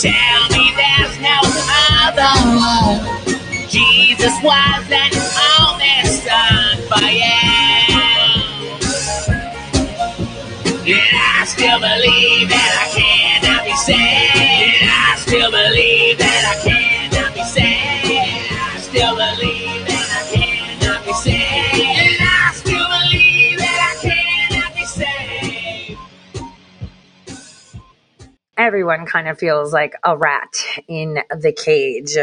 Tell me there's no other one. Jesus was an only son for you. Yeah, I still believe that I cannot be saved. Yeah, I still believe that I everyone kind of feels like a rat in the cage.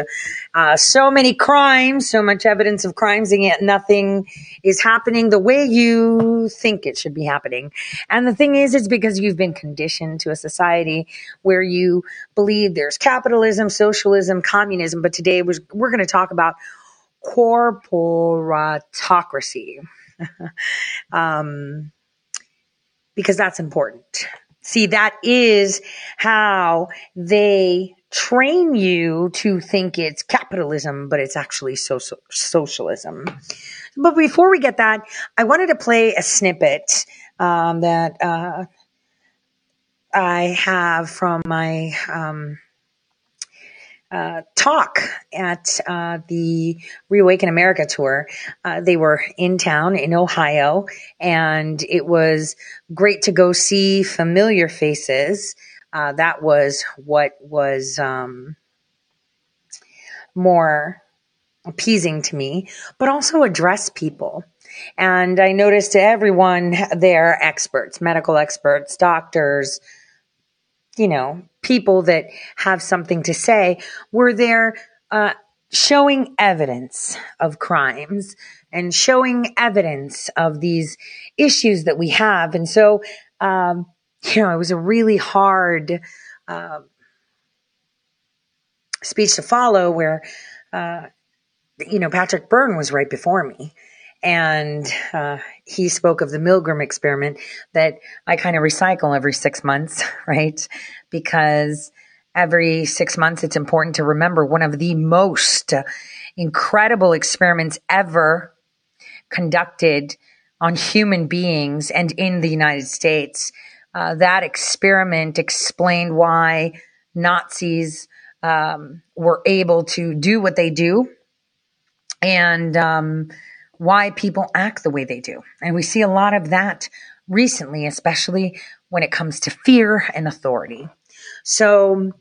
Uh, so many crimes, so much evidence of crimes, and yet nothing is happening the way you think it should be happening. And the thing is, it's because you've been conditioned to a society where you believe there's capitalism, socialism, communism. But today we're going to talk about corporatocracy. um, because that's important. See, that is how they train you to think it's capitalism, but it's actually social, socialism. But before we get that, I wanted to play a snippet um, that uh, I have from my um, uh, talk at uh, the Reawaken America tour. Uh, they were in town in Ohio, and it was great to go see familiar faces. Uh, that was what was um, more appeasing to me, but also address people. And I noticed everyone there, experts, medical experts, doctors, you know, people that have something to say were there uh, showing evidence of crimes and showing evidence of these issues that we have. And so, um, you know, it was a really hard uh, speech to follow where, uh, you know, Patrick Byrne was right before me. And uh, he spoke of the Milgram experiment that I kind of recycle every six months, right? Because every six months, it's important to remember one of the most incredible experiments ever conducted on human beings and in the United States. Uh, that experiment explained why Nazis um, were able to do what they do and um, why people act the way they do. And we see a lot of that recently, especially when it comes to fear and authority. So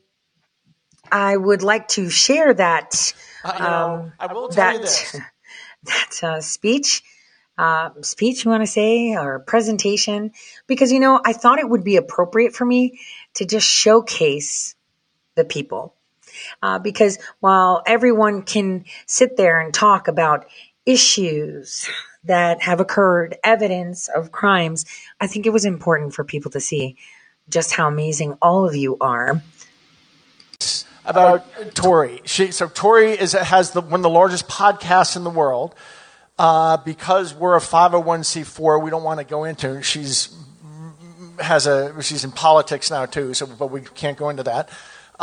I would like to share that Uh, know, um, I will tell that that uh, speech uh, speech you want to say or presentation because you know I thought it would be appropriate for me to just showcase the people uh, because while everyone can sit there and talk about issues that have occurred, evidence of crimes, I think it was important for people to see just how amazing all of you are. about Tore. She, so Tore is has the, one of the largest podcasts in the world. Uh, because we're a 501c4, we don't want to go into. She's has a she's in politics now too, so but we can't go into that.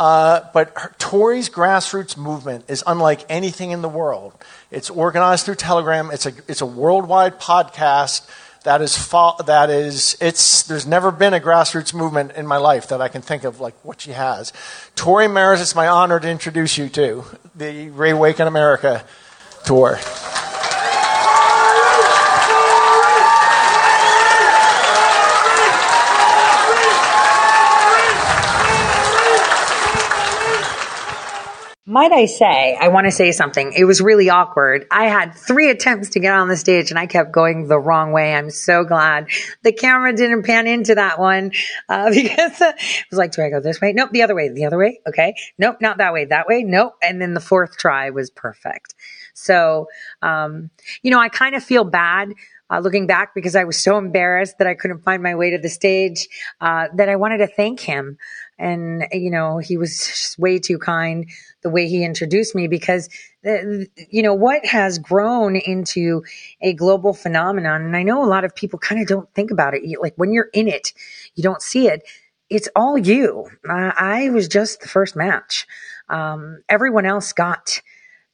Uh, but her, Tore's grassroots movement is unlike anything in the world. It's organized through Telegram. It's a it's a worldwide podcast that is fo- that is it's there's never been a grassroots movement in my life that I can think of like what she has. Tore Maras, it's my honor to introduce you to the Reawaken America tour. Might I say, I want to say something. It was really awkward. I had three attempts to get on the stage and I kept going the wrong way. I'm so glad the camera didn't pan into that one uh, because it was like, do I go this way? Nope, the other way, the other way. Okay. Nope, not that way, that way. Nope. And then the fourth try was perfect. So, um, you know, I kind of feel bad uh, looking back because I was so embarrassed that I couldn't find my way to the stage uh, that I wanted to thank him. And, you know, he was way too kind the way he introduced me because, uh, you know, what has grown into a global phenomenon, and I know a lot of people kind of don't think about it. Like when you're in it, you don't see it. It's all you. I was just the first match. Um, everyone else got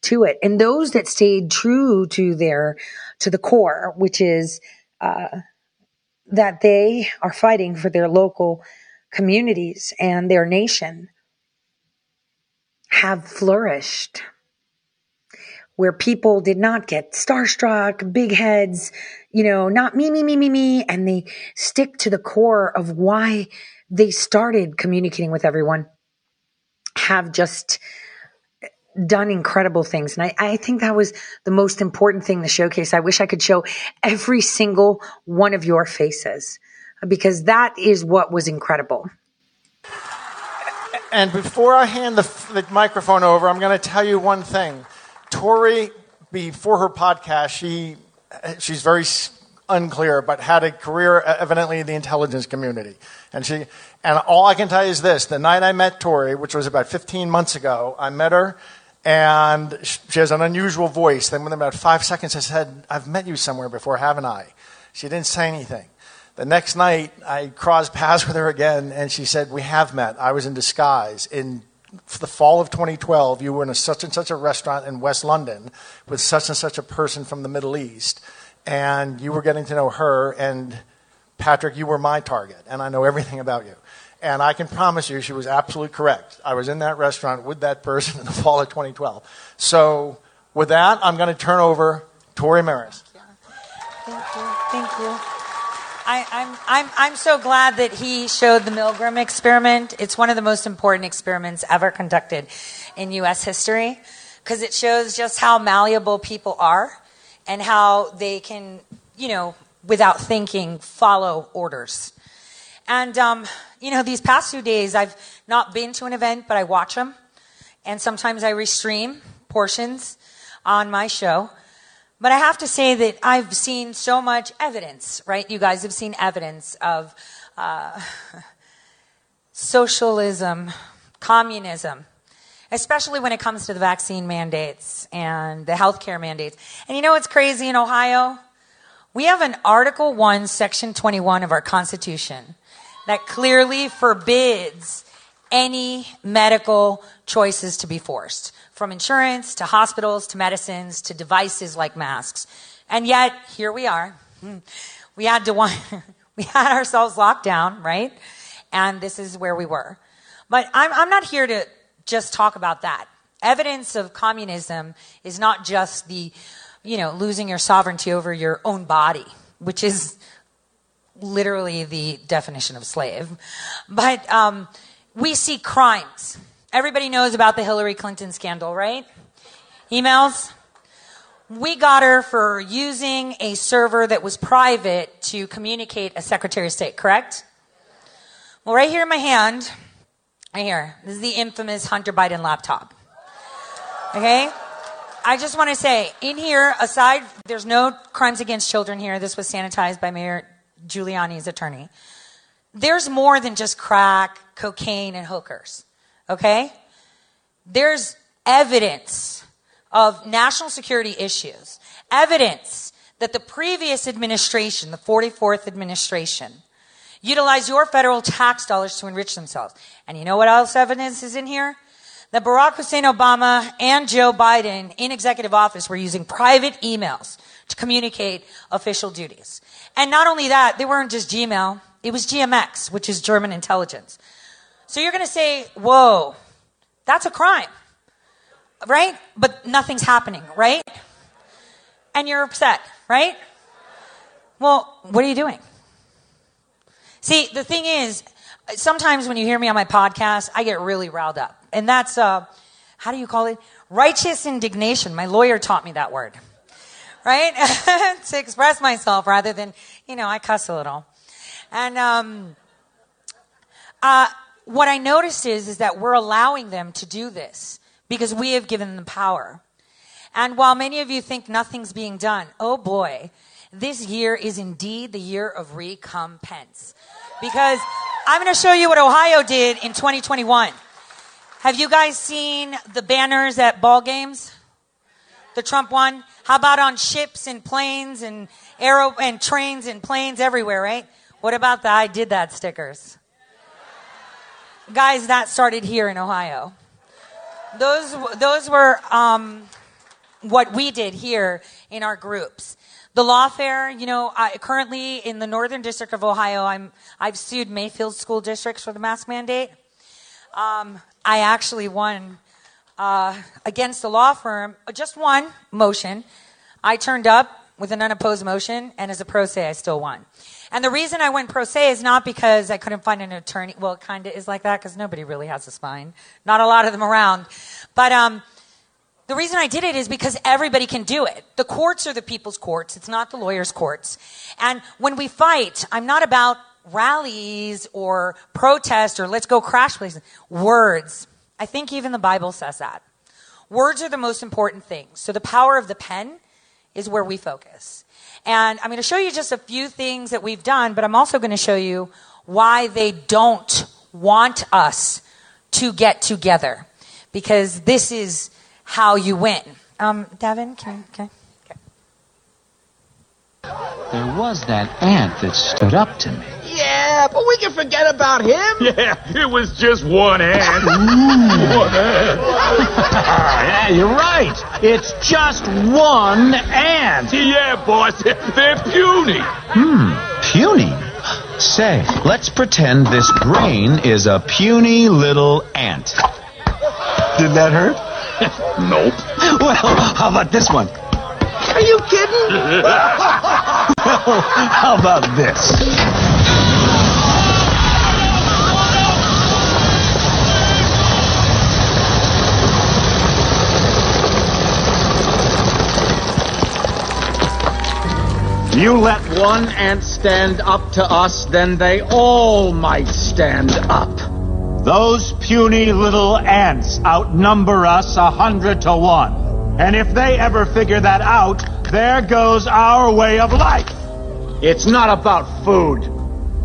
to it. And those that stayed true to their, to the core, which is, uh, that they are fighting for their local communities and their nation have flourished where people did not get starstruck, big heads, you know, not me, me, me, me, me. And they stick to the core of why they started communicating with everyone, have just done incredible things. And I, I think that was the most important thing to showcase. I wish I could show every single one of your faces because that is what was incredible. And before I hand the, the microphone over, I'm going to tell you one thing. Tore, before her podcast, she she's very unclear, but had a career uh, evidently in the intelligence community. And she and all I can tell you is this: the night I met Tore, which was about 15 months ago, I met her. And she has an unusual voice. Then, within about five seconds, I said, I've met you somewhere before, haven't I? She didn't say anything. The next night, I crossed paths with her again, and she said, We have met. I was in disguise. In the fall of 2012, you were in a such and such a restaurant in West London with such and such a person from the Middle East, and you were getting to know her, and Patrick, you were my target, and I know everything about you. And I can promise you, she was absolutely correct. I was in that restaurant with that person in the fall of 2012. So, with that, I'm going to turn over Tore Maras. Thank you. Thank you. I, am I'm, I'm, I'm so glad that he showed the Milgram experiment. It's one of the most important experiments ever conducted in U.S. history because it shows just how malleable people are and how they can, you know, without thinking, follow orders. And, um, you know, these past two days, I've not been to an event, but I watch them. And sometimes I restream portions on my show. But I have to say that I've seen so much evidence, right? You guys have seen evidence of uh, socialism, communism, especially when it comes to the vaccine mandates and the healthcare mandates. And you know what's crazy in Ohio? We have an Article 1, Section 21 of our Constitution that clearly forbids any medical choices to be forced from insurance to hospitals to medicines to devices like masks. And yet, here we are. We had to we had ourselves locked down, right? And this is where we were. But I'm, I'm not here to just talk about that. Evidence of communism is not just the, you know, losing your sovereignty over your own body, which is literally the definition of slave. But um, we see crimes Everybody knows about the Hillary Clinton scandal, right? Emails? We got her for using a server that was private to communicate a Secretary of State, correct? Well, right here in my hand, right here, this is the infamous Hunter Biden laptop. Okay? I just want to say, in here, aside, there's no crimes against children here. This was sanitized by Mayor Giuliani's attorney. There's more than just crack, cocaine, and hookers. Okay? There's evidence of national security issues, evidence that the previous administration, the 44th administration, utilized your federal tax dollars to enrich themselves. And you know what else evidence is in here? That Barack Hussein Obama and Joe Biden in executive office were using private emails to communicate official duties. And not only that, they weren't just Gmail, it was GMX, which is German intelligence. So you're going to say, whoa, that's a crime, right? But nothing's happening, right? And you're upset, right? Well, what are you doing? See, the thing is, sometimes when you hear me on my podcast, I get really riled up. And that's, uh, how do you call it? Righteous indignation. My lawyer taught me that word, right? to express myself rather than, you know, I cuss a little. And, um, uh, what I noticed is, is that we're allowing them to do this because we have given them power. And while many of you think nothing's being done, oh boy, this year is indeed the year of recompense. Because I'm going to show you what Ohio did in 2021. Have you guys seen the banners at ball games? The Trump one? How about on ships and planes and aero and trains and planes everywhere, right? What about the I did that stickers? Guys, that started here in Ohio. Those, those were, um, what we did here in our groups. The lawfare, you know, I, currently in the Northern District of Ohio, I'm, I've sued Mayfield school districts for the mask mandate. Um, I actually won uh, against the law firm, just one motion. I turned up with an unopposed motion, and as a pro se, I still won. And the reason I went pro se is not because I couldn't find an attorney. Well, it kind of is like that because nobody really has a spine. Not a lot of them around. But um, the reason I did it is because everybody can do it. The courts are the people's courts. It's not the lawyers' courts. And when we fight, I'm not about rallies or protest or let's go crash places. Words. I think even the Bible says that. Words are the most important thing. So the power of the pen is where we focus. And I'm going to show you just a few things that we've done, but I'm also going to show you why they don't want us to get together. Because this is how you win. Um, can, can There was that ant that stood up to me. Yeah, but we can forget about him. Yeah, it was just one ant. one ant. yeah, you're right. It's just one ant. Yeah, boss, they're puny. Hmm, puny. Say, let's pretend this grain is a puny little ant. Did that hurt? nope. Well, how about this one? Are you kidding? well, how about this? You let one ant stand up to us, then they all might stand up. Those puny little ants outnumber us a hundred to one. And if they ever figure that out, there goes our way of life. It's not about food.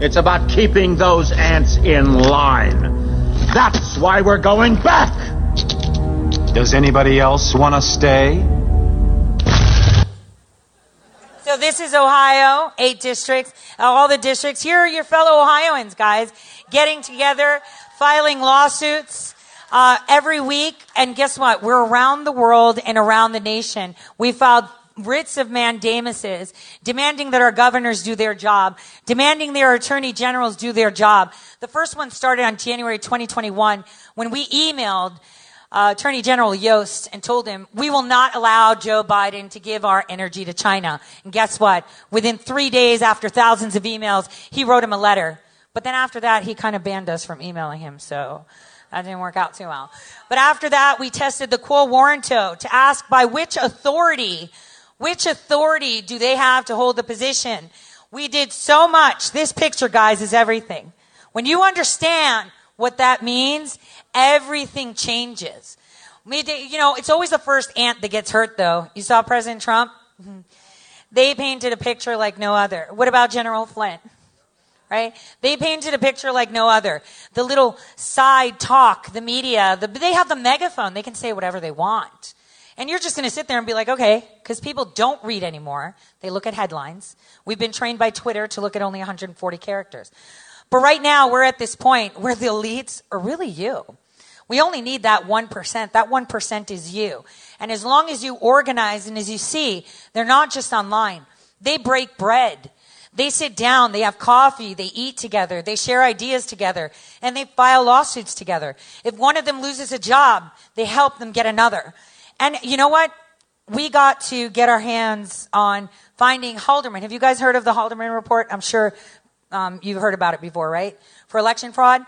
It's about keeping those ants in line. That's why we're going back. Does anybody else want to stay? So this is Ohio, eight districts, all the districts. Here are your fellow Ohioans, guys, getting together, filing lawsuits uh, every week. And guess what? We're around the world and around the nation. We filed writs of mandamuses, demanding that our governors do their job, demanding their attorney generals do their job. The first one started on January 2021 when we emailed uh, Attorney General Yost and told him, we will not allow Joe Biden to give our energy to China. And guess what? Within three days after thousands of emails, he wrote him a letter. But then after that, he kind of banned us from emailing him. So that didn't work out too well. But after that, we tested the quo warranto to ask by which authority, which authority do they have to hold the position? We did so much. This picture, guys, is everything. When you understand what that means, everything changes. You know, it's always the first ant that gets hurt, though. You saw President Trump? They painted a picture like no other. What about General Flynn? Right? They painted a picture like no other. The little side talk, the media, the, they have the megaphone. They can say whatever they want. And you're just going to sit there and be like, okay, because people don't read anymore. They look at headlines. We've been trained by Twitter to look at only 140 characters. But right now, we're at this point where the elites are really you. We only need that 1%. That 1% is you. And as long as you organize and as you see, they're not just online. They break bread. They sit down, they have coffee, they eat together, they share ideas together, and they file lawsuits together. If one of them loses a job, they help them get another. And you know what? We got to get our hands on finding Halderman. Have you guys heard of the Halderman report? I'm sure um, you've heard about it before, right? For election fraud?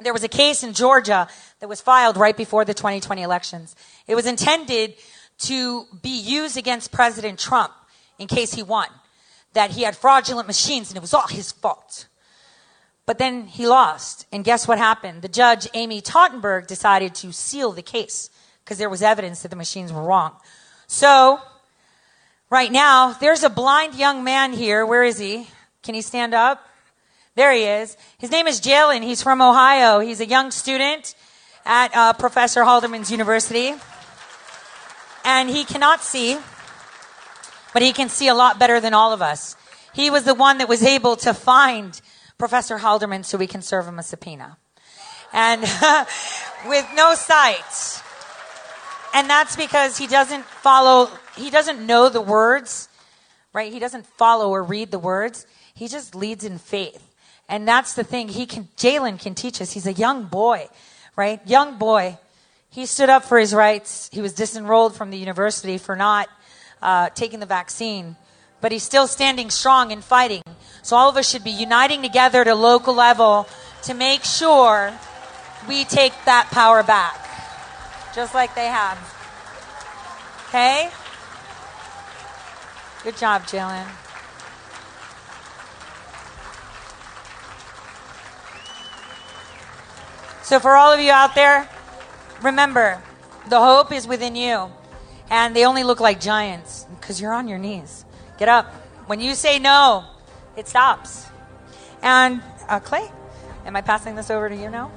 There was a case in Georgia that was filed right before the 2020 elections. It was intended to be used against President Trump in case he won. That he had fraudulent machines and it was all his fault. But then he lost. And guess what happened? The judge, Amy Totenberg, decided to seal the case because there was evidence that the machines were wrong. So, right now, there's a blind young man here. Where is he? Can he stand up? There he is. His name is Jalen. He's from Ohio. He's a young student at uh, Professor Halderman's University. And he cannot see, but he can see a lot better than all of us. He was the one that was able to find Professor Halderman so we can serve him a subpoena. And with no sight. And that's because he doesn't follow, he doesn't know the words, right? He doesn't follow or read the words. He just leads in faith. And that's the thing. He can, Jalen can teach us. He's a young boy, right? Young boy. He stood up for his rights. He was disenrolled from the university for not uh, taking the vaccine, but he's still standing strong and fighting. So all of us should be uniting together at a local level to make sure we take that power back, just like they have. Okay? Good job, Jalen. So, for all of you out there, remember the hope is within you. And they only look like giants because you're on your knees. Get up. When you say no, it stops. And uh, Clay, am I passing this over to you now?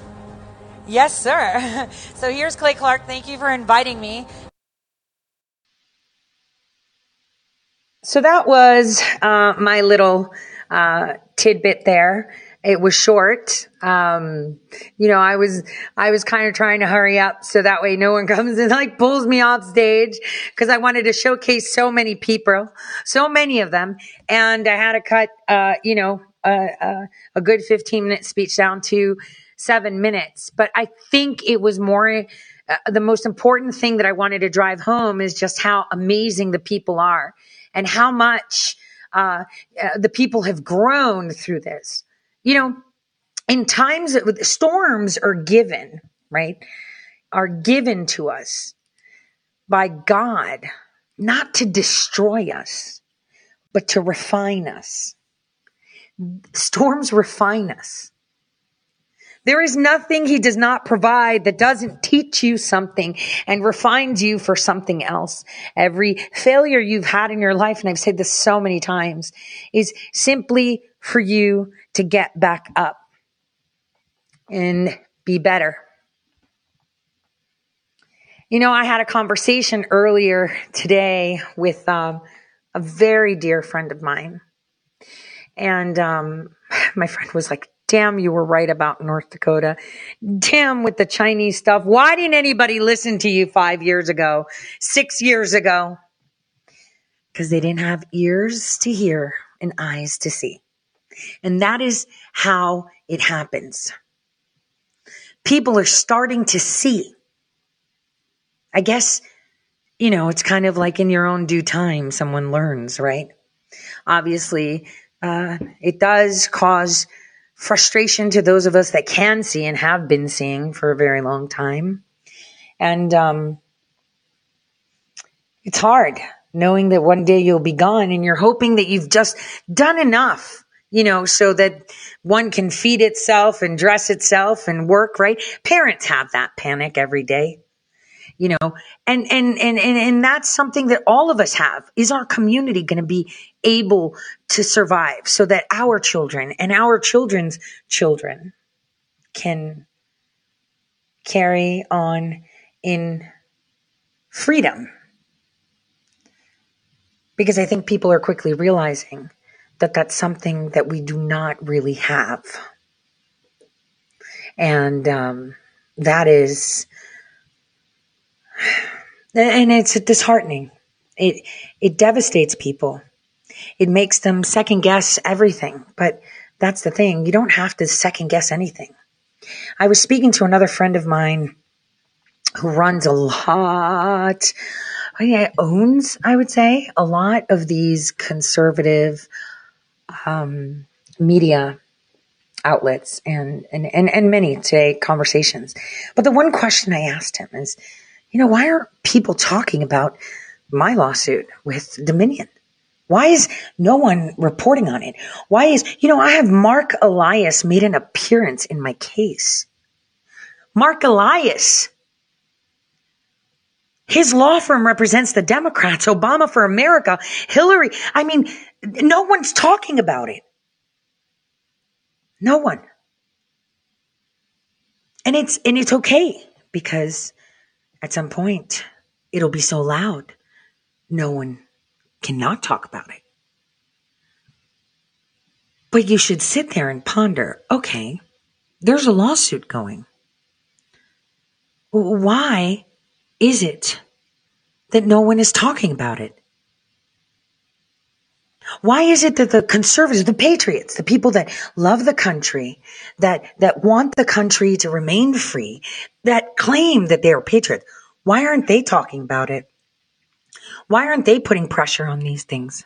Yes, sir. so here's Clay Clark. Thank you for inviting me. So that was uh, my little uh, tidbit there. It was short. Um, you know, I was, I was kind of trying to hurry up so that way no one comes and like pulls me off stage because I wanted to showcase so many people, so many of them. And I had to cut, uh, you know, a, a, a good 15 minute speech down to seven minutes. But I think it was more, uh, the most important thing that I wanted to drive home is just how amazing the people are and how much, uh, uh the people have grown through this. You know, in times of storms are given, right? Are given to us by God, not to destroy us, but to refine us. Storms refine us. There is nothing he does not provide that doesn't teach you something and refines you for something else. Every failure you've had in your life, and I've said this so many times, is simply for you to get back up and be better. You know, I had a conversation earlier today with um, a very dear friend of mine. And um, my friend was like, damn, you were right about North Dakota. Damn, with the Chinese stuff. Why didn't anybody listen to you five years ago, six years ago? Because they didn't have ears to hear and eyes to see. And that is how it happens. People are starting to see. I guess, you know, it's kind of like in your own due time, someone learns, right? Obviously, uh, it does cause frustration to those of us that can see and have been seeing for a very long time. And um, it's hard knowing that one day you'll be gone and you're hoping that you've just done enough you know, so that one can feed itself and dress itself and work, right? Parents have that panic every day, you know, and, and, and, and, and that's something that all of us have. Is our community going to be able to survive so that our children and our children's children can carry on in freedom? Because I think people are quickly realizing that that's something that we do not really have. And um, that is, and it's disheartening. It it devastates people. It makes them second guess everything. But that's the thing. You don't have to second guess anything. I was speaking to another friend of mine who runs a lot, yeah, owns, I would say, a lot of these conservative um, media outlets and, and, and, and many today conversations. But the one question I asked him is, you know, why are people talking about my lawsuit with Dominion? Why is no one reporting on it? Why is, you know, I have Mark Elias made an appearance in my case. Mark Elias. His law firm represents the Democrats, Obama for America, Hillary. I mean, no one's talking about it. No one. And it's, and it's okay because at some point it'll be so loud. No one cannot talk about it. But you should sit there and ponder, okay, there's a lawsuit going. Why is it that no one is talking about it? Why is it that the conservatives, the patriots, the people that love the country, that, that want the country to remain free, that claim that they are patriots, why aren't they talking about it? Why aren't they putting pressure on these things?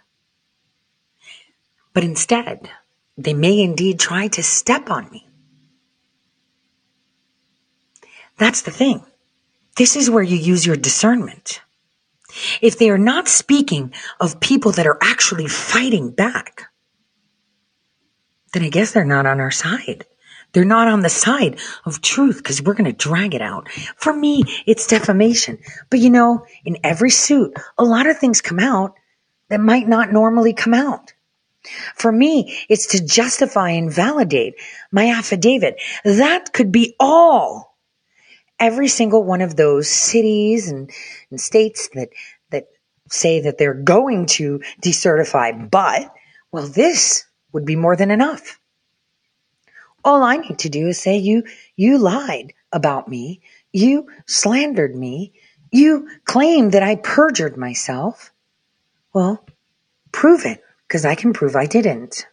But instead, they may indeed try to step on me. That's the thing. This is where you use your discernment. If they are not speaking of people that are actually fighting back, then I guess they're not on our side. They're not on the side of truth because we're going to drag it out. For me, it's defamation. But you know, in every suit, a lot of things come out that might not normally come out. For me, it's to justify and validate my affidavit. That could be all. Every single one of those cities and, and states that, that say that they're going to decertify, but, well, this would be more than enough. All I need to do is say you, you lied about me. You slandered me. You claimed that I perjured myself. Well, prove it because I can prove I didn't.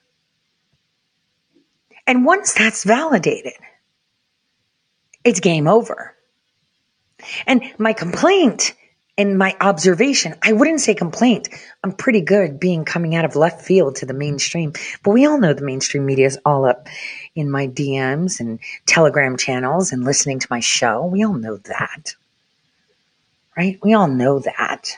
And once that's validated, it's game over. And my complaint and my observation, I wouldn't say complaint. I'm pretty good being coming out of left field to the mainstream, but we all know the mainstream media is all up in my DMs and telegram channels and listening to my show. We all know that. Right? We all know that.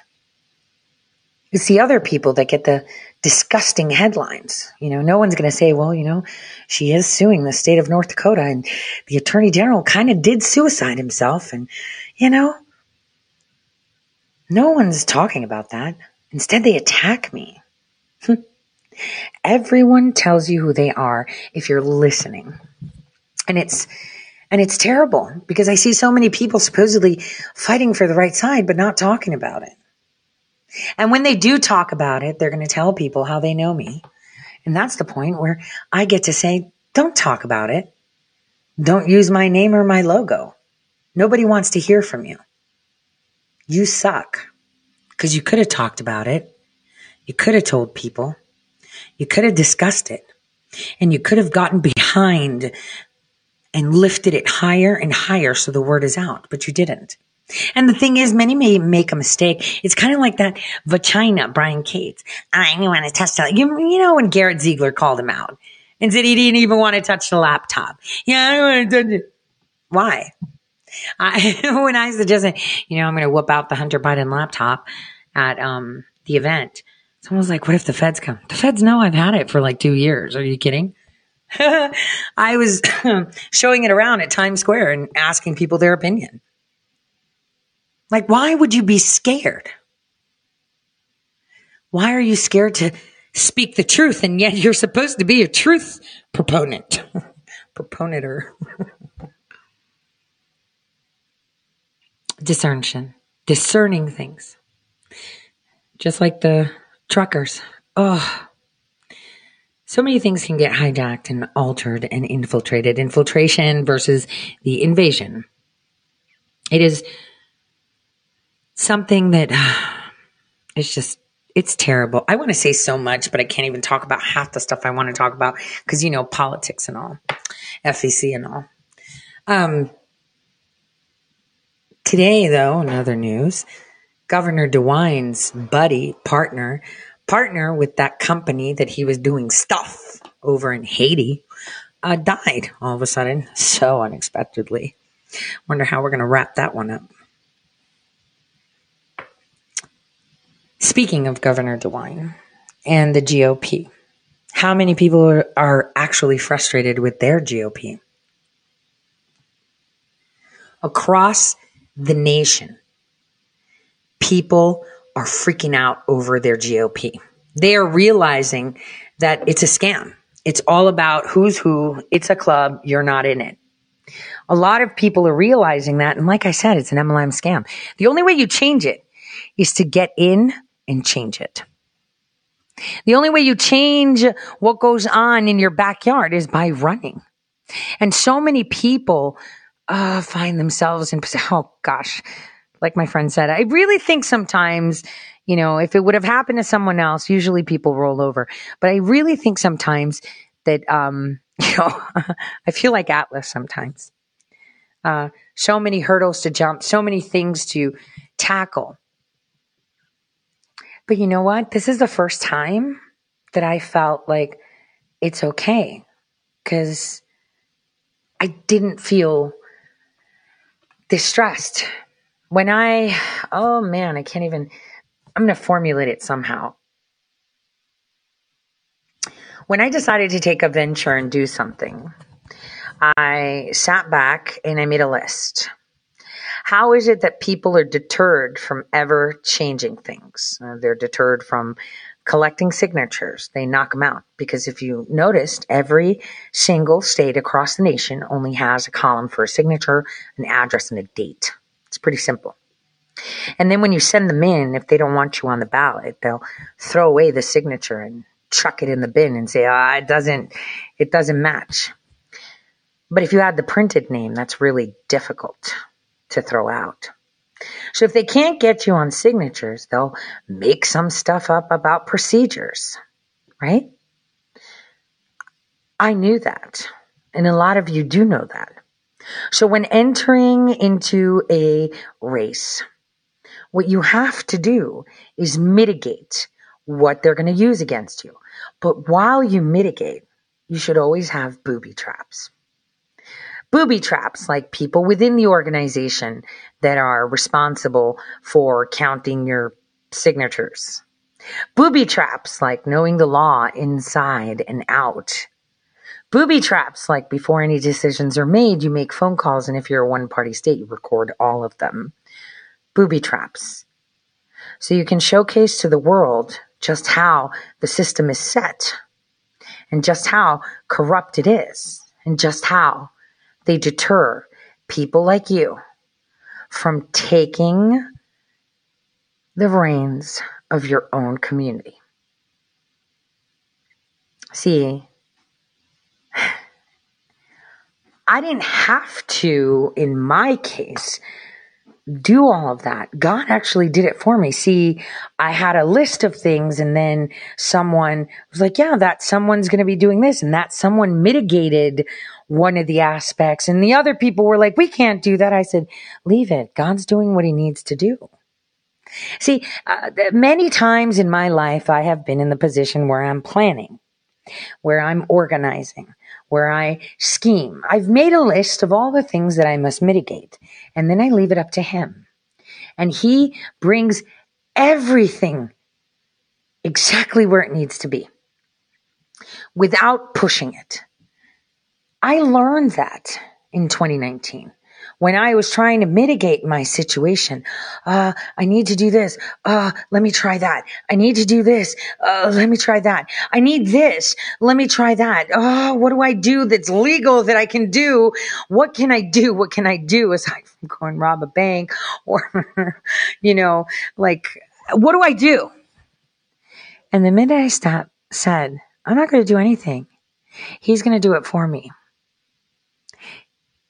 It's the other people that get the disgusting headlines. You know, no one's going to say, well, you know, she is suing the state of North Dakota and the attorney general kind of did suicide himself. And, you know, no one's talking about that. Instead, they attack me. Everyone tells you who they are if you're listening. And it's, and it's terrible because I see so many people supposedly fighting for the right side, but not talking about it. And when they do talk about it, they're going to tell people how they know me. And that's the point where I get to say, don't talk about it. Don't use my name or my logo. Nobody wants to hear from you you suck. Because you could have talked about it. You could have told people. You could have discussed it. And you could have gotten behind and lifted it higher and higher so the word is out, but you didn't. And the thing is, many may make a mistake. It's kind of like that vagina, Brian Cates. I didn't want to touch that. You, you know, when Garrett Ziegler called him out and said he didn't even want to touch the laptop. Yeah, I don't want to touch it. Why? I, when I suggested, you know, I'm going to whip out the Hunter Biden laptop at um, the event, someone was like, what if the feds come? The feds know I've had it for like two years. Are you kidding? I was showing it around at Times Square and asking people their opinion. Like, why would you be scared? Why are you scared to speak the truth? And yet you're supposed to be a truth proponent. Proponenter. Discernment, discerning things. Just like the truckers. Oh, so many things can get hijacked and altered and infiltrated. Infiltration versus the invasion. It is something that it's just it's terrible. I want to say so much, but I can't even talk about half the stuff I want to talk about because you know politics and all, FEC and all. Um, Today, though, in other news, Governor DeWine's buddy, partner, partner with that company that he was doing stuff over in Haiti, uh, died all of a sudden, so unexpectedly. Wonder how we're going to wrap that one up. Speaking of Governor DeWine and the GOP, how many people are, are actually frustrated with their GOP? Across the nation. People are freaking out over their GOP. They are realizing that it's a scam. It's all about who's who. It's a club. You're not in it. A lot of people are realizing that. And like I said, it's an MLM scam. The only way you change it is to get in and change it. The only way you change what goes on in your backyard is by running. And so many people uh, find themselves in, oh gosh, like my friend said, I really think sometimes, you know, if it would have happened to someone else, usually people roll over. But I really think sometimes that, um, you know, I feel like Atlas sometimes. Uh, so many hurdles to jump, so many things to tackle. But you know what? This is the first time that I felt like it's okay because I didn't feel distressed. When I, oh man, I can't even, I'm going to formulate it somehow. When I decided to take a venture and do something, I sat back and I made a list. How is it that people are deterred from ever changing things? Uh, they're deterred from collecting signatures. They knock them out because if you noticed, every single state across the nation only has a column for a signature, an address, and a date. It's pretty simple. And then when you send them in, if they don't want you on the ballot, they'll throw away the signature and chuck it in the bin and say, ah, it doesn't, it doesn't match. But if you add the printed name, that's really difficult to throw out. So if they can't get you on signatures, they'll make some stuff up about procedures, right? I knew that. And a lot of you do know that. So when entering into a race, what you have to do is mitigate what they're going to use against you. But while you mitigate, you should always have booby traps booby traps, like people within the organization that are responsible for counting your signatures. Booby traps, like knowing the law inside and out. Booby traps, like before any decisions are made, you make phone calls, and if you're a one party state, you record all of them. Booby traps. So you can showcase to the world just how the system is set, and just how corrupt it is, and just how they deter people like you from taking the reins of your own community. See, I didn't have to, in my case, do all of that. God actually did it for me. See, I had a list of things and then someone was like, yeah, that someone's going to be doing this and that someone mitigated one of the aspects. And the other people were like, we can't do that. I said, leave it. God's doing what he needs to do. See, uh, many times in my life, I have been in the position where I'm planning, where I'm organizing, where I scheme. I've made a list of all the things that I must mitigate, and then I leave it up to Him. And He brings everything exactly where it needs to be without pushing it. I learned that in 2019 when I was trying to mitigate my situation. Uh, I need to do this. Uh, let me try that. I need to do this. Uh, let me try that. I need this. Let me try that. Oh, what do I do that's legal that I can do? What can I do? What can I do aside from go and rob a bank or, you know, like, what do I do? And the minute I stopped, said, I'm not going to do anything. He's going to do it for me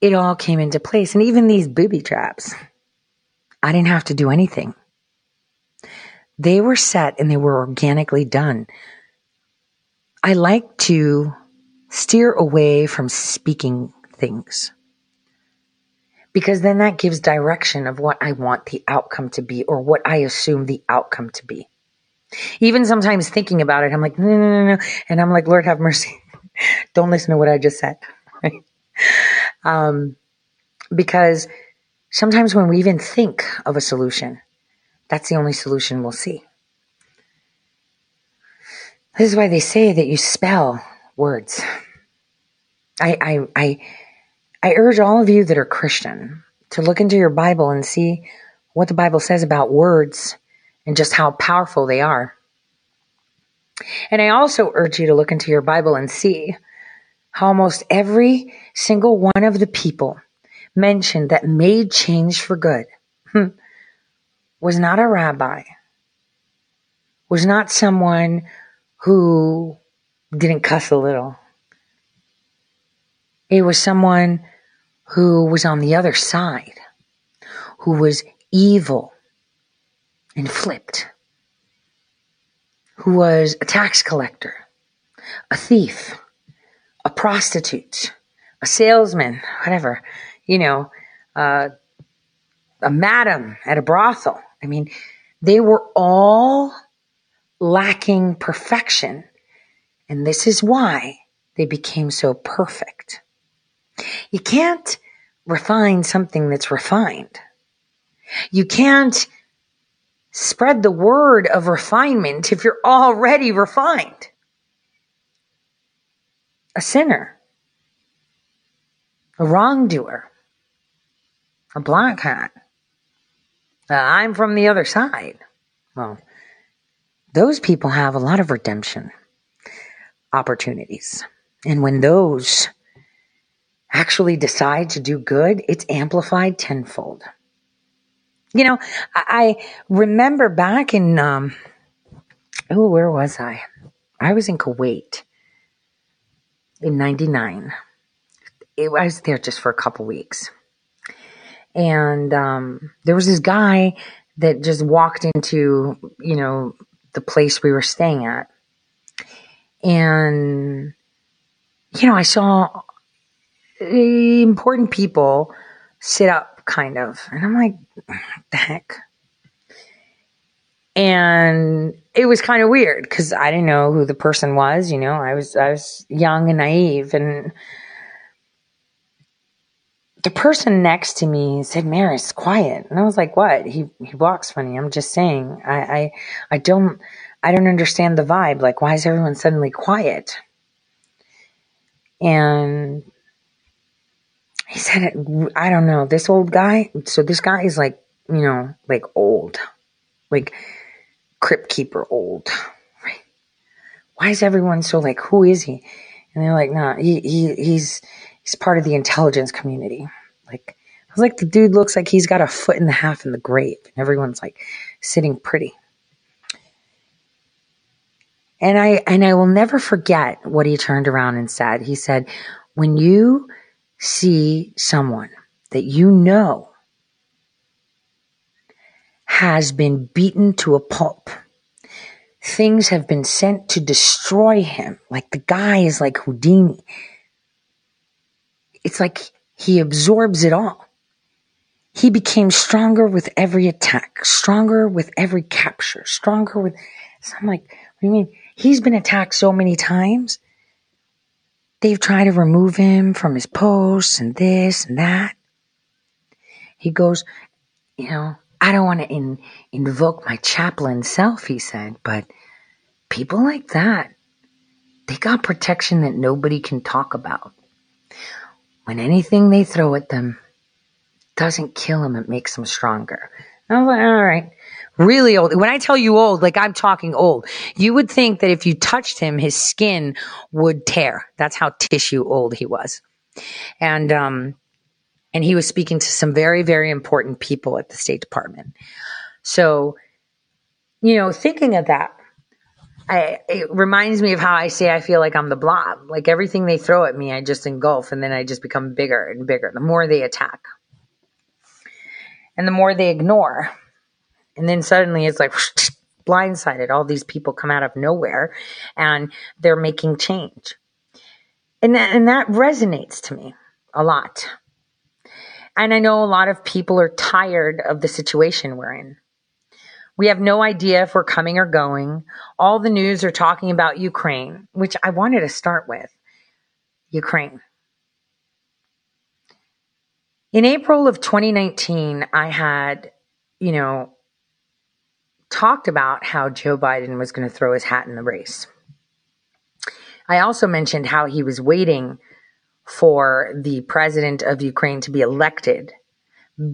it all came into place. And even these booby traps, I didn't have to do anything. They were set and they were organically done. I like to steer away from speaking things because then that gives direction of what I want the outcome to be or what I assume the outcome to be. Even sometimes thinking about it, I'm like, no, no, no, no. And I'm like, Lord have mercy. Don't listen to what I just said. Um, because sometimes when we even think of a solution, that's the only solution we'll see. This is why they say that you spell words. I, I, I, I urge all of you that are Christian to look into your Bible and see what the Bible says about words and just how powerful they are. And I also urge you to look into your Bible and see almost every single one of the people mentioned that made change for good hmm, was not a rabbi, was not someone who didn't cuss a little. It was someone who was on the other side, who was evil and flipped, who was a tax collector, a thief, a prostitute, a salesman, whatever, you know, uh, a madam at a brothel. I mean, they were all lacking perfection. And this is why they became so perfect. You can't refine something that's refined. You can't spread the word of refinement if you're already refined. A sinner, a wrongdoer, a black hat. Uh, I'm from the other side. Well, those people have a lot of redemption opportunities. And when those actually decide to do good, it's amplified tenfold. You know, I, I remember back in, um, oh, where was I? I was in Kuwait in 99. It, I was there just for a couple weeks. And um, there was this guy that just walked into, you know, the place we were staying at. And, you know, I saw important people sit up kind of. And I'm like, the heck? And it was kind of weird because I didn't know who the person was. You know, I was I was young and naive, and the person next to me said, "Maras, quiet." And I was like, "What?" He he walks funny. I'm just saying. I I I don't I don't understand the vibe. Like, why is everyone suddenly quiet? And he said, I don't know, this old guy. So this guy is like, you know, like old, like crypt keeper old. Right? Why is everyone so like, who is he? And they're like, nah, he, he, he's, he's part of the intelligence community. Like, I was like, the dude looks like he's got a foot and a half in the grave. And everyone's like sitting pretty. And I, and I will never forget what he turned around and said. He said, when you see someone that you know has been beaten to a pulp. Things have been sent to destroy him. Like the guy is like Houdini. It's like he absorbs it all. He became stronger with every attack, stronger with every capture, stronger with. So I'm like, you mean? He's been attacked so many times They've tried to remove him from his posts and this and that. He goes, you know, I don't want to in, invoke my chaplain self, he said, but people like that, they got protection that nobody can talk about. When anything they throw at them doesn't kill them, it makes them stronger. I was like, all right really old. When I tell you old, like I'm talking old, you would think that if you touched him, his skin would tear. That's how tissue old he was. And, um, and he was speaking to some very, very important people at the State Department. So, you know, thinking of that, I, it reminds me of how I say I feel like I'm the blob. Like everything they throw at me, I just engulf and then I just become bigger and bigger the more they attack. And the more they ignore. And then suddenly it's like blindsided. All these people come out of nowhere and they're making change. And that, and that resonates to me a lot. And I know a lot of people are tired of the situation we're in. We have no idea if we're coming or going. All the news are talking about Ukraine, which I wanted to start with. Ukraine. In April of 2019, I had, you know, talked about how Joe Biden was going to throw his hat in the race. I also mentioned how he was waiting for the president of Ukraine to be elected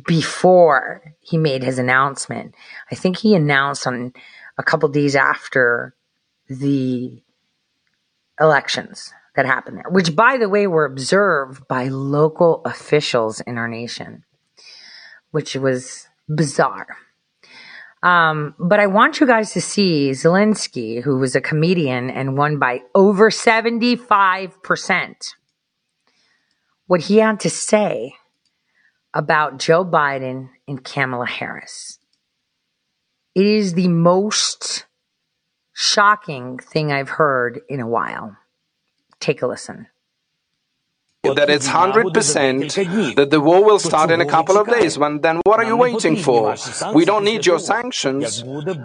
before he made his announcement. I think he announced on a couple days after the elections that happened there, which by the way were observed by local officials in our nation, which was bizarre. Um, but I want you guys to see Zelensky, who was a comedian and won by over 75%, what he had to say about Joe Biden and Kamala Harris. It is the most shocking thing I've heard in a while. Take a listen. that it's 100% that the war will start in a couple of days. When, then what are you waiting for? We don't need your sanctions.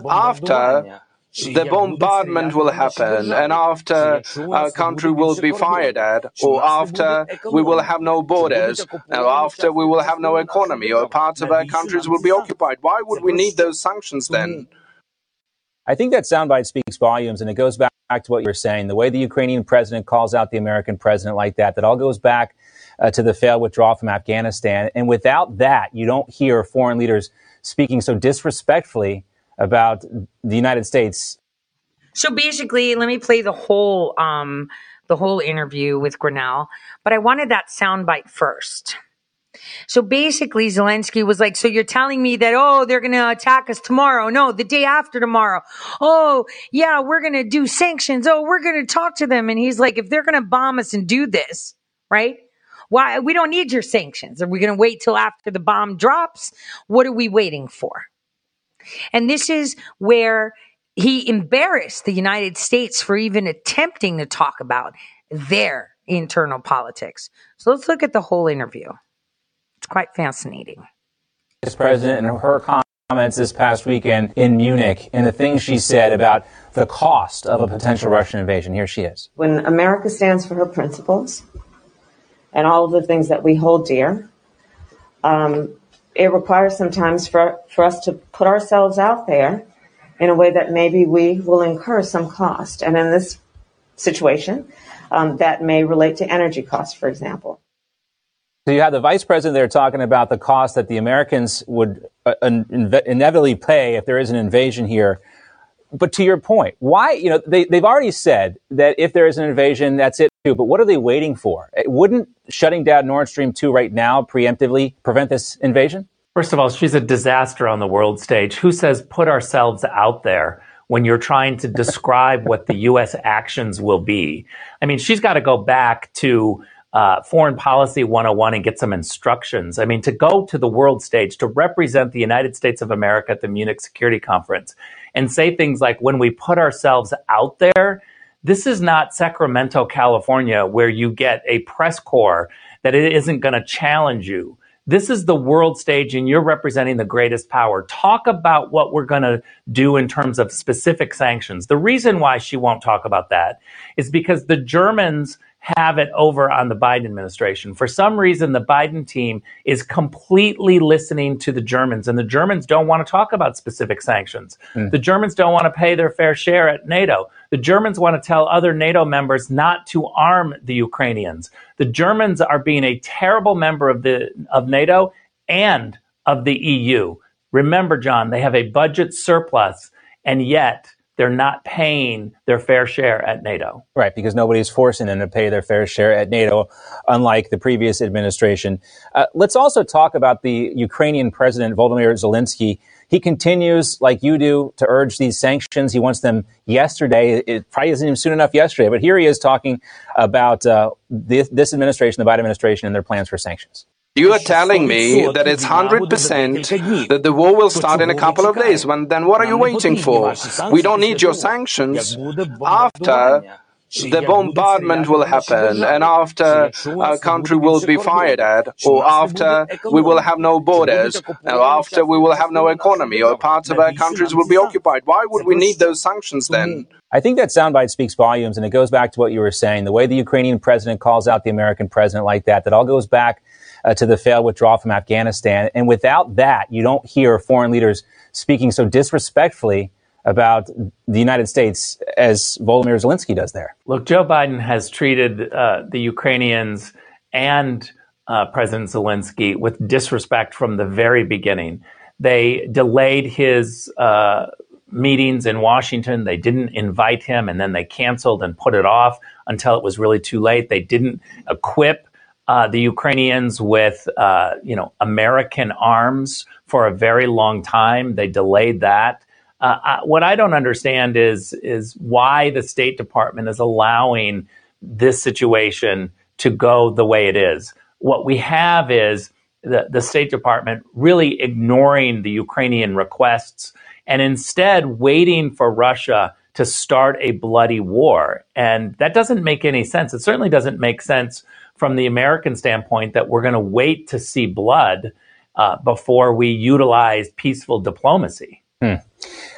After the bombardment will happen and after our country will be fired at or after we will have no borders or after we will have no economy or parts of our countries will be occupied. Why would we need those sanctions then? I think that soundbite speaks volumes, and it goes back to what you were saying. The way the Ukrainian president calls out the American president like that, that all goes back uh, to the failed withdrawal from Afghanistan. And without that, you don't hear foreign leaders speaking so disrespectfully about the United States. So basically, let me play the whole um, the whole interview with Grenell, but I wanted that soundbite first. So basically, Zelensky was like, so you're telling me that, oh, they're going to attack us tomorrow. No, the day after tomorrow. Oh, yeah, we're going to do sanctions. Oh, we're going to talk to them. And he's like, if they're going to bomb us and do this, right? Why? We don't need your sanctions. Are we going to wait till after the bomb drops? What are we waiting for? And this is where he embarrassed the United States for even attempting to talk about their internal politics. So let's look at the whole interview. It's quite fascinating. Vice President and her comments this past weekend in Munich and the things she said about the cost of a potential Russian invasion. Here she is. When America stands for her principles and all of the things that we hold dear, um, it requires sometimes for, for us to put ourselves out there in a way that maybe we will incur some cost. And in this situation, um, that may relate to energy costs, for example. So you have the vice president there talking about the cost that the Americans would uh, inevitably pay if there is an invasion here. But to your point, why, you know, they, they've already said that if there is an invasion, that's it too. But what are they waiting for? Wouldn't shutting down Nord Stream 2 right now preemptively prevent this invasion? First of all, she's a disaster on the world stage. Who says put ourselves out there when you're trying to describe what the U.S. actions will be? I mean, she's got to go back to uh, Foreign Policy 101 and get some instructions. I mean, to go to the world stage, to represent the United States of America at the Munich Security Conference and say things like, when we put ourselves out there, this is not Sacramento, California, where you get a press corps that it isn't going to challenge you. This is the world stage and you're representing the greatest power. Talk about what we're going to do in terms of specific sanctions. The reason why she won't talk about that is because the Germans have it over on the Biden administration. For some reason, the Biden team is completely listening to the Germans, and the Germans don't want to talk about specific sanctions. Mm. The Germans don't want to pay their fair share at NATO. The Germans want to tell other NATO members not to arm the Ukrainians. The Germans are being a terrible member of the of NATO and of the EU. Remember, John, they have a budget surplus, and yet they're not paying their fair share at NATO. Right, because nobody's forcing them to pay their fair share at NATO, unlike the previous administration. Uh, let's also talk about the Ukrainian president, Volodymyr Zelensky. He continues, like you do, to urge these sanctions. He wants them yesterday. It probably isn't even soon enough yesterday, but here he is talking about uh, this, this administration, the Biden administration, and their plans for sanctions. You are telling me that it's 100% that the war will start in a couple of days. When, then what are you waiting for? We don't need your sanctions. After the bombardment will happen and after our country will be fired at or after we will have no borders or after we will have no economy or parts of our countries will be occupied. Why would we need those sanctions then? I think that soundbite speaks volumes and it goes back to what you were saying. The way the Ukrainian president calls out the American president like that, that all goes back uh, to the failed withdrawal from Afghanistan. And without that, you don't hear foreign leaders speaking so disrespectfully about the United States as Volodymyr Zelensky does there. Look, Joe Biden has treated uh, the Ukrainians and uh, President Zelensky with disrespect from the very beginning. They delayed his uh, meetings in Washington. They didn't invite him, and then they canceled and put it off until it was really too late. They didn't equip uh, the Ukrainians with, uh, you know, American arms for a very long time. They delayed that. Uh, I, what I don't understand is is why the State Department is allowing this situation to go the way it is. What we have is the, the State Department really ignoring the Ukrainian requests and instead waiting for Russia to start a bloody war. And that doesn't make any sense. It certainly doesn't make sense from the American standpoint that we're going to wait to see blood uh, before we utilize peaceful diplomacy. Hmm.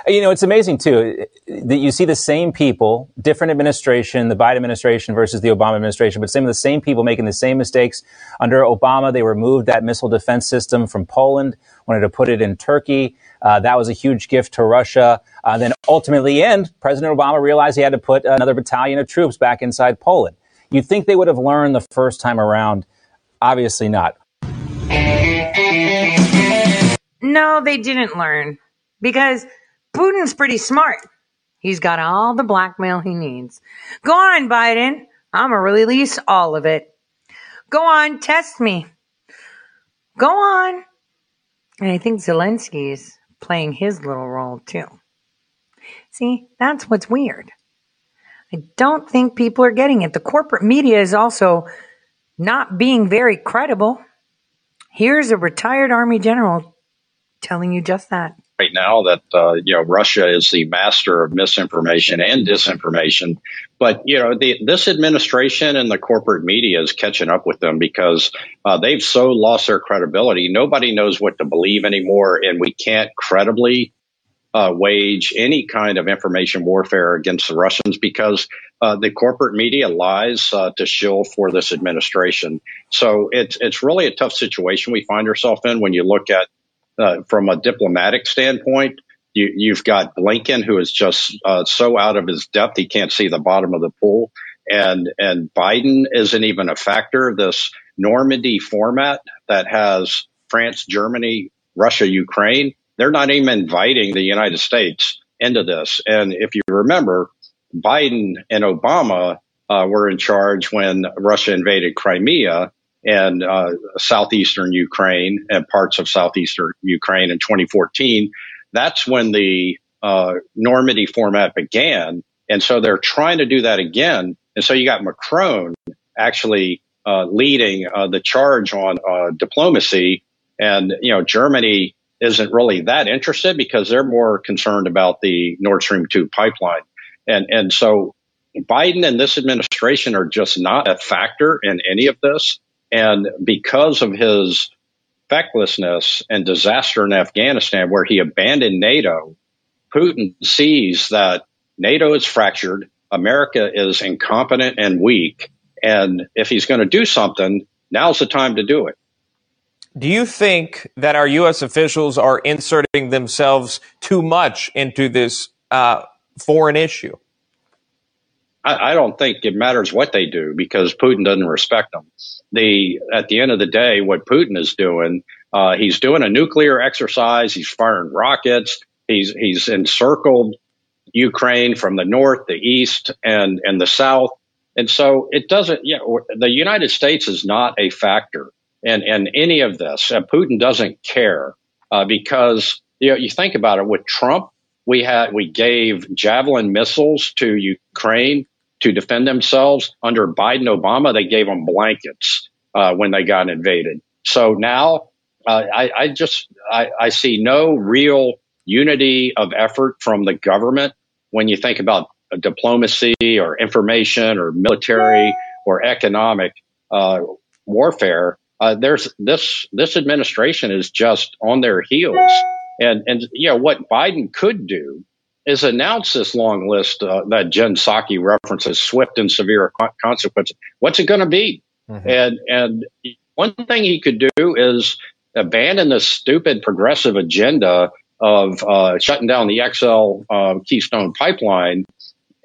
You know, it's amazing too that you see the same people, different administration, the Biden administration versus the Obama administration, but some of the same people making the same mistakes. Under Obama, they removed that missile defense system from Poland, wanted to put it in Turkey. Uh, that was a huge gift to Russia. Uh, then ultimately, end President Obama realized he had to put another battalion of troops back inside Poland. You'd think they would have learned the first time around. Obviously not. No, they didn't learn because Putin's pretty smart. He's got all the blackmail he needs. Go on, Biden. I'm going to release all of it. Go on, test me. Go on. And I think Zelensky's playing his little role too. See, that's what's weird. I don't think people are getting it. The corporate media is also not being very credible. Here's a retired Army general telling you just that right now that uh, you know Russia is the master of misinformation and disinformation. But you know the, this administration and the corporate media is catching up with them because uh, they've so lost their credibility. Nobody knows what to believe anymore, and we can't credibly uh, wage any kind of information warfare against the Russians because uh, the corporate media lies uh, to shill for this administration. So it's it's really a tough situation we find ourselves in when you look at uh, from a diplomatic standpoint. You, have got Blinken, who is just uh, so out of his depth he can't see the bottom of the pool, and and Biden isn't even a factor. This Normandy format that has France, Germany, Russia, Ukraine, they're not even inviting the United States into this. And if you remember, Biden and Obama uh, were in charge when Russia invaded Crimea and uh, southeastern Ukraine and parts of southeastern Ukraine in 2014. That's when the uh, Normandy format began. And so they're trying to do that again. And so you got Macron actually uh, leading uh, the charge on uh, diplomacy. And, you know, Germany isn't really that interested because they're more concerned about the Nord Stream 2 pipeline. And, and so Biden and this administration are just not a factor in any of this. And because of his fecklessness and disaster in Afghanistan, where he abandoned NATO, Putin sees that NATO is fractured, America is incompetent and weak. And if he's going to do something, now's the time to do it. Do you think that our U.S. officials are inserting themselves too much into this uh, foreign issue? I, I don't think it matters what they do because Putin doesn't respect them. The at the end of the day, what Putin is doing, uh, he's doing a nuclear exercise. He's firing rockets. He's he's encircled Ukraine from the north, the east, and and the south. And so it doesn't. Yeah, the United States is not a factor in any of this. Uh, Putin doesn't care uh, because you know you think about it with Trump. We had we gave javelin missiles to Ukraine to defend themselves. Under Biden, Obama, they gave them blankets uh, when they got invaded. So now uh, I, I, just I, I, see no real unity of effort from the government when you think about diplomacy or information or military or economic uh, warfare. Uh, there's this this administration is just on their heels, and and you know what Biden could do is announce this long list uh, that Jen Psaki references, swift and severe consequences. What's it going to be? Mm-hmm. And and one thing he could do is abandon this stupid progressive agenda of uh, shutting down the XL uh, Keystone pipeline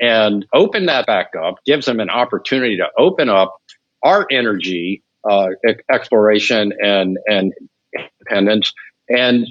and open that back up. Gives them an opportunity to open up our energy uh, exploration and and independence and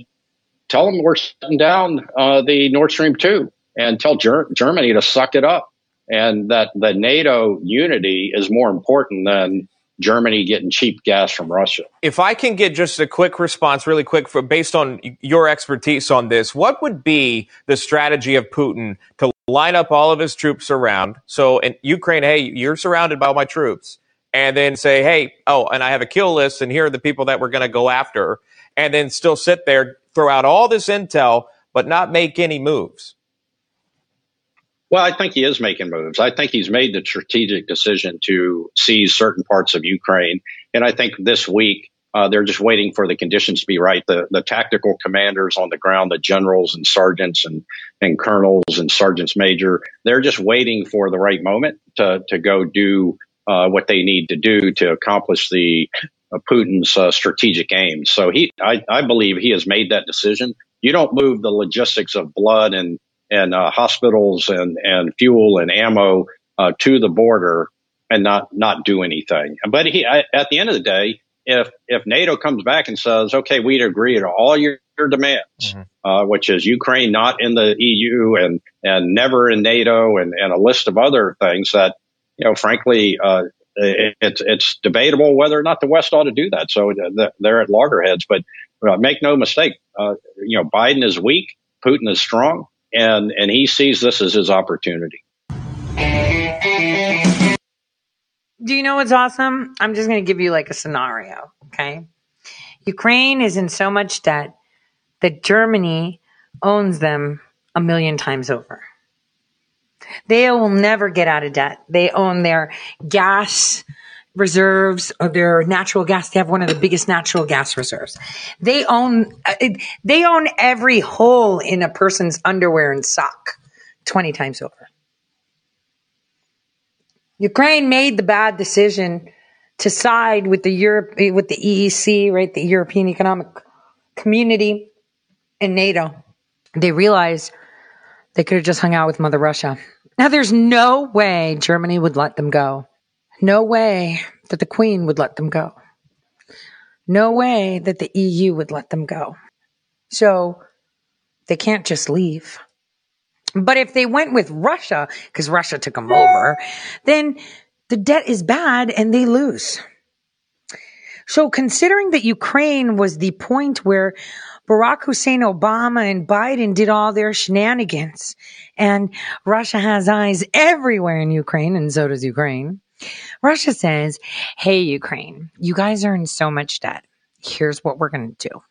tell them we're shutting down uh, the Nord Stream 2 and tell Ger- Germany to suck it up and that the NATO unity is more important than Germany getting cheap gas from Russia. If I can get just a quick response, really quick, for based on your expertise on this, what would be the strategy of Putin to line up all of his troops around? So in Ukraine, hey, you're surrounded by all my troops. And then say, hey, oh, and I have a kill list, and here are the people that we're going to go after, and then still sit there, throw out all this intel, but not make any moves? Well, I think he is making moves. I think he's made the strategic decision to seize certain parts of Ukraine. And I think this week, uh, they're just waiting for the conditions to be right. The, the tactical commanders on the ground, the generals and sergeants and, and colonels and sergeants major, they're just waiting for the right moment to, to go do uh, what they need to do to accomplish the uh, Putin's uh, strategic aims. So he, I, I believe he has made that decision. You don't move the logistics of blood and and uh, hospitals and and fuel and ammo uh, to the border and not not do anything. But he, I, at the end of the day, if if NATO comes back and says, okay, we'd agree to all your, your demands, mm-hmm. uh, which is Ukraine not in the EU and and never in NATO and and a list of other things that you know, frankly. Uh, it, it's it's debatable whether or not the West ought to do that. So uh, they're at loggerheads. But uh, make no mistake, you know, Biden is weak, Putin is strong, and and he sees this as his opportunity. Do you know what's awesome? I'm just going to give you like a scenario, okay? Ukraine is in so much debt that Germany owns them a million times over. They will never get out of debt. They own their gas reserves or their natural gas. They have one of the biggest natural gas reserves. They own, uh, they own every hole in a person's underwear and sock 20 times over. Ukraine made the bad decision to side with the Europe, with the EEC, right? The European Economic Community and NATO. They realized they could have just hung out with Mother Russia. Now there's no way Germany would let them go. No way that the Queen would let them go. No way that the EU would let them go. So they can't just leave. But if they went with Russia, because Russia took them over, then the debt is bad and they lose. So considering that Ukraine was the point where Barack Hussein Obama and Biden did all their shenanigans and Russia has eyes everywhere in Ukraine and so does Ukraine. Russia says, Hey, Ukraine, you guys are in so much debt. Here's what we're going to do.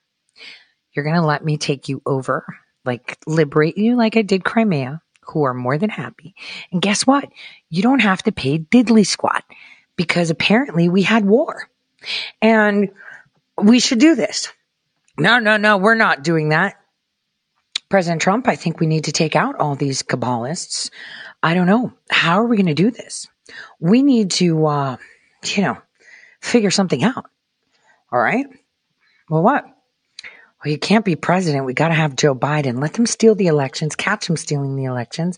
You're going to let me take you over, like liberate you like I did Crimea, who are more than happy. And guess what? You don't have to pay diddly squat because apparently we had war and we should do this. No, no, no, we're not doing that. President Trump, I think we need to take out all these Kabbalists. I don't know. How are we going to do this? we need to, uh, you know, figure something out. All right. Well, what? Well, you can't be president. We got to have Joe Biden. Let them steal the elections, catch them stealing the elections,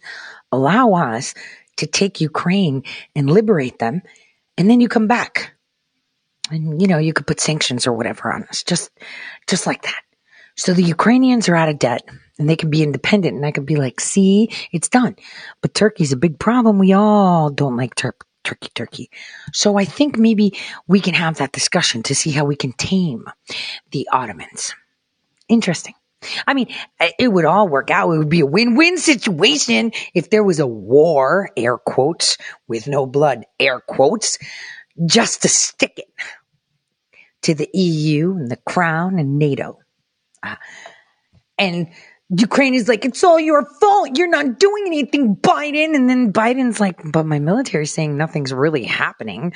allow us to take Ukraine and liberate them. And then you come back and, you know, you could put sanctions or whatever on us, just, just like that. So the Ukrainians are out of debt and they can be independent. And I could be like, see, it's done. But Turkey's a big problem. We all don't like Tur- Turkey, Turkey. So I think maybe we can have that discussion to see how we can tame the Ottomans. Interesting. I mean, it would all work out. It would be a win-win situation if there was a war, air quotes, with no blood, air quotes, just to stick it to the EU and the crown and NATO. Uh, and Ukraine is like, it's all your fault. You're not doing anything, Biden. And then Biden's like, but my military is saying nothing's really happening.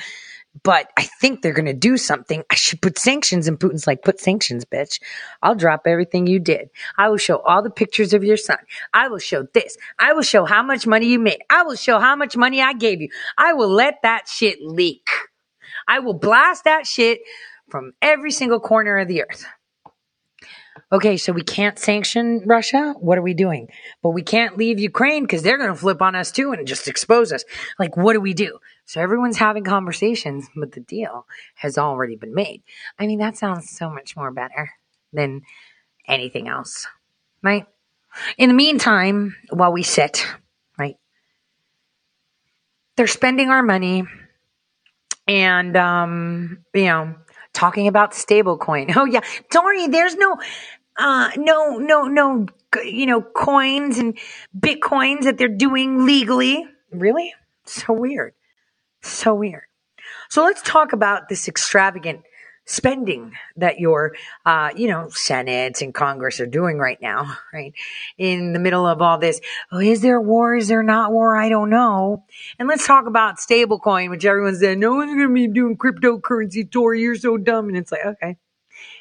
But I think they're going to do something. I should put sanctions. And Putin's like, put sanctions, bitch. I'll drop everything you did. I will show all the pictures of your son. I will show this. I will show how much money you made. I will show how much money I gave you. I will let that shit leak. I will blast that shit from every single corner of the earth okay, so we can't sanction Russia. What are we doing? But we can't leave Ukraine because they're going to flip on us too and just expose us. Like, what do we do? So everyone's having conversations, but the deal has already been made. I mean, that sounds so much more better than anything else, right? In the meantime, while we sit, right, they're spending our money and, um, you know, talking about stablecoin. Oh yeah, Tore, there's no uh, no, no, no, you know, coins and bitcoins that they're doing legally. Really? So weird. So weird. So let's talk about this extravagant spending that your, uh, you know, Senate and Congress are doing right now, right? In the middle of all this. Oh, is there war? Is there not war? I don't know. And let's talk about stablecoin, which everyone said, no one's going to be doing cryptocurrency, Tore. You're so dumb. And it's like, okay,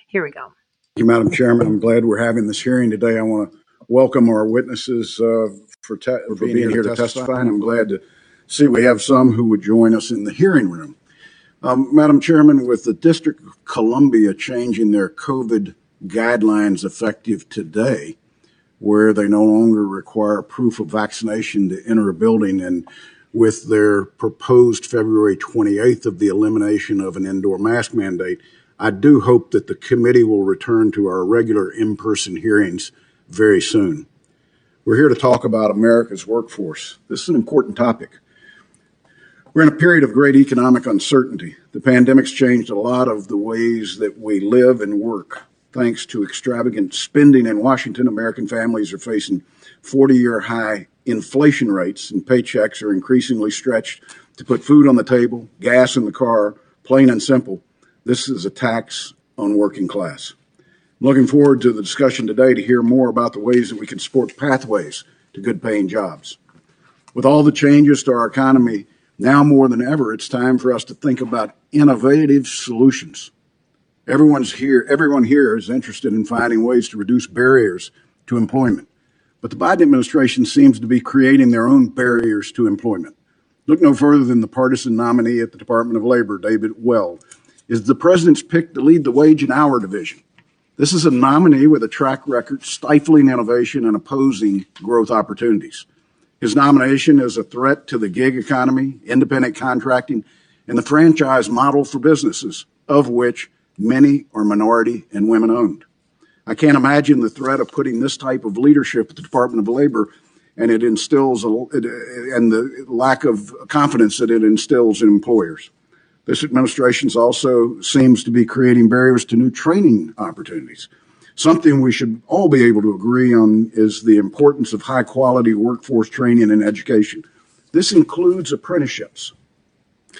here we go. Thank you, Madam Chairman. I'm glad we're having this hearing today. I want to welcome our witnesses uh, for, te- for being, being here to testify, and I'm glad to see we have some who would join us in the hearing room. Um, Madam Chairman, with the District of Columbia changing their COVID guidelines effective today, where they no longer require proof of vaccination to enter a building, and with their proposed February 28th of the elimination of an indoor mask mandate, I do hope that the committee will return to our regular in person hearings very soon. We're here to talk about America's workforce. This is an important topic. We're in a period of great economic uncertainty. The pandemic's changed a lot of the ways that we live and work. Thanks to extravagant spending in Washington, American families are facing 40 year high inflation rates, and paychecks are increasingly stretched to put food on the table, gas in the car, plain and simple. This is a tax on working class. I'm looking forward to the discussion today to hear more about the ways that we can support pathways to good paying jobs. With all the changes to our economy, now more than ever, it's time for us to think about innovative solutions. Everyone's here, everyone here is interested in finding ways to reduce barriers to employment. But the Biden administration seems to be creating their own barriers to employment. Look no further than the partisan nominee at the Department of Labor, David Weil, is the president's pick to lead the wage and hour division. This is a nominee with a track record stifling innovation and opposing growth opportunities. His nomination is a threat to the gig economy, independent contracting, and the franchise model for businesses, of which many are minority and women owned. I can't imagine the threat of putting this type of leadership at the Department of Labor, and it instills a, and the lack of confidence that it instills in employers. This administration also seems to be creating barriers to new training opportunities. Something we should all be able to agree on is the importance of high quality workforce training and education. This includes apprenticeships.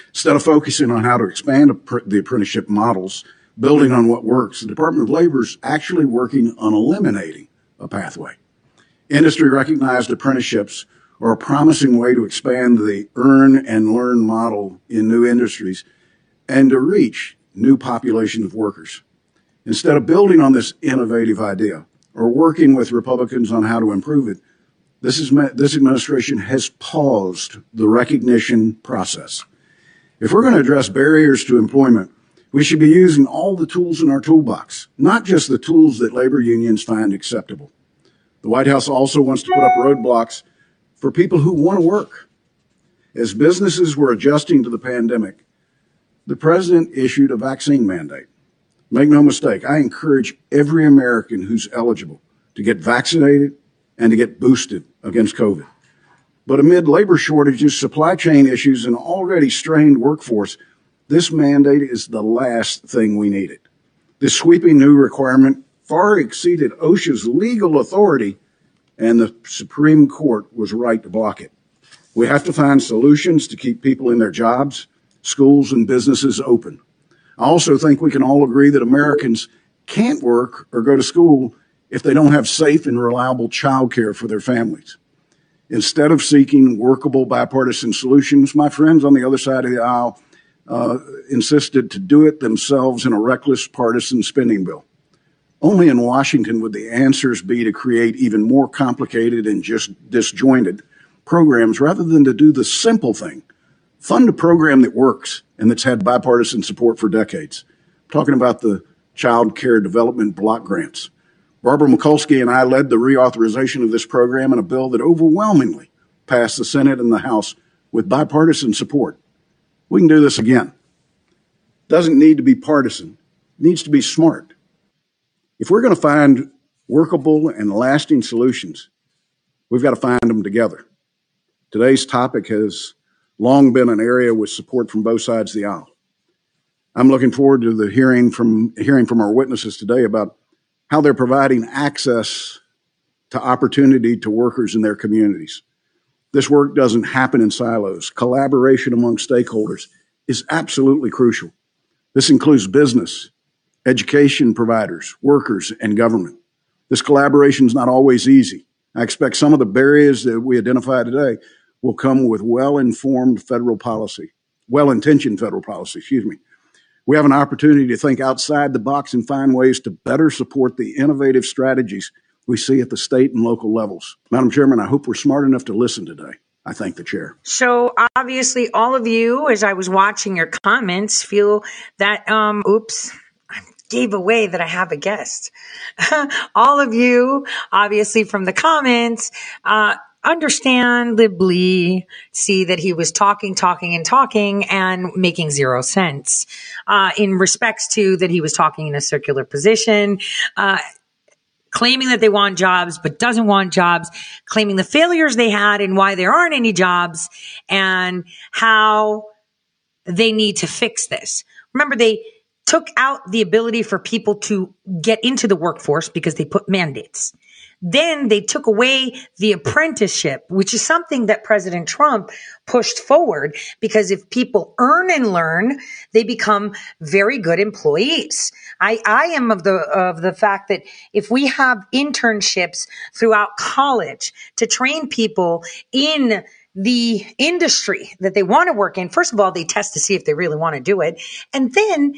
Instead of focusing on how to expand the apprenticeship models, building on what works, the Department of Labor is actually working on eliminating a pathway. Industry recognized apprenticeships are a promising way to expand the earn and learn model in new industries and to reach new populations of workers. Instead of building on this innovative idea or working with Republicans on how to improve it, this, is, this administration has paused the recognition process. If we're going to address barriers to employment, we should be using all the tools in our toolbox, not just the tools that labor unions find acceptable. The White House also wants to put up roadblocks for people who want to work. As businesses were adjusting to the pandemic, the president issued a vaccine mandate. Make no mistake, I encourage every American who's eligible to get vaccinated and to get boosted against COVID. But amid labor shortages, supply chain issues, and already strained workforce, this mandate is the last thing we needed. This sweeping new requirement far exceeded OSHA's legal authority, and the Supreme Court was right to block it. We have to find solutions to keep people in their jobs, schools, and businesses open. I also think we can all agree that Americans can't work or go to school if they don't have safe and reliable childcare for their families. Instead of seeking workable bipartisan solutions, my friends on the other side of the aisle uh, insisted to do it themselves in a reckless partisan spending bill. Only in Washington would the answers be to create even more complicated and just disjointed programs rather than to do the simple thing fund a program that works and that's had bipartisan support for decades. I'm talking about the Child Care Development Block Grants. Barbara Mikulski and I led the reauthorization of this program in a bill that overwhelmingly passed the Senate and the House with bipartisan support. We can do this again. Doesn't need to be partisan. It needs to be smart. If we're going to find workable and lasting solutions, we've got to find them together. Today's topic has long been an area with support from both sides of the aisle. I'm looking forward to the hearing from hearing from our witnesses today about how they're providing access to opportunity to workers in their communities. This work doesn't happen in silos. Collaboration among stakeholders is absolutely crucial. This includes business, education providers, workers, and government. This collaboration is not always easy. I expect some of the barriers that we identify today will come with well informed federal policy, well intentioned federal policy, excuse me. We have an opportunity to think outside the box and find ways to better support the innovative strategies we see at the state and local levels. Madam Chairman, I hope we're smart enough to listen today. I thank the chair. So obviously, all of you, as I was watching your comments, feel that, um, oops, I gave away that I have a guest. all of you, obviously, from the comments, uh, understandably see that he was talking, talking, and talking and making zero sense. Uh, in respects to that he was talking in a circular position. Uh, claiming that they want jobs, but doesn't want jobs, claiming the failures they had and why there aren't any jobs and how they need to fix this. Remember, they took out the ability for people to get into the workforce because they put mandates. Then they took away the apprenticeship, which is something that President Trump pushed forward because if people earn and learn, they become very good employees. I, I am of the, of the fact that if we have internships throughout college to train people in the industry that they want to work in, first of all, they test to see if they really want to do it. And then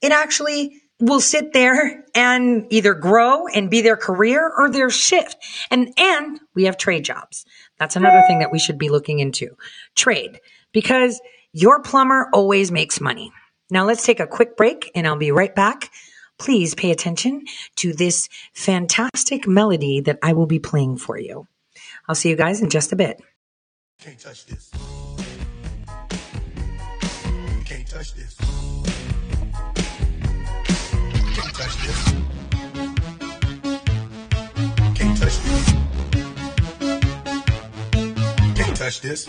it actually will sit there and either grow and be their career or their shift. And, and we have trade jobs. That's another thing that we should be looking into. Trade. Because your plumber always makes money. Now let's take a quick break and I'll be right back. Please pay attention to this fantastic melody that I will be playing for you. I'll see you guys in just a bit. Can't touch this. Can't touch this. Touch this.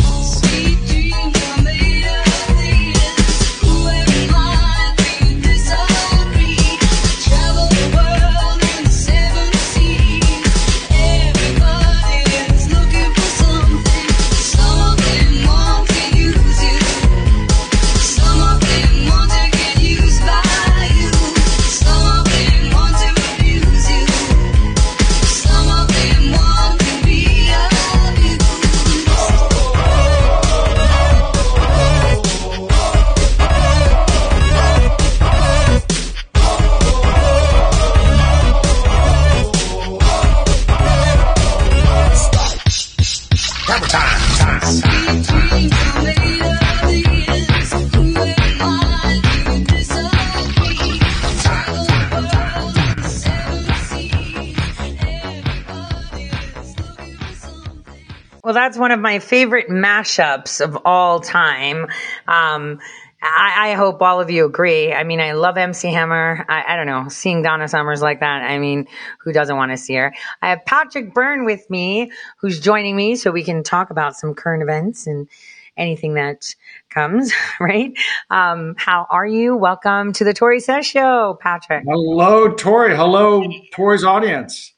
Well, that's one of my favorite mashups of all time. Um, I, I hope all of you agree. I mean, I love MC Hammer. I, I don't know, seeing Donna Summers like that. I mean, who doesn't want to see her? I have Patrick Byrne with me, who's joining me so we can talk about some current events and anything that comes, right? Um, how are you? Welcome to the Tore Says Show, Patrick. Hello, Tore. Hello, Tore's audience.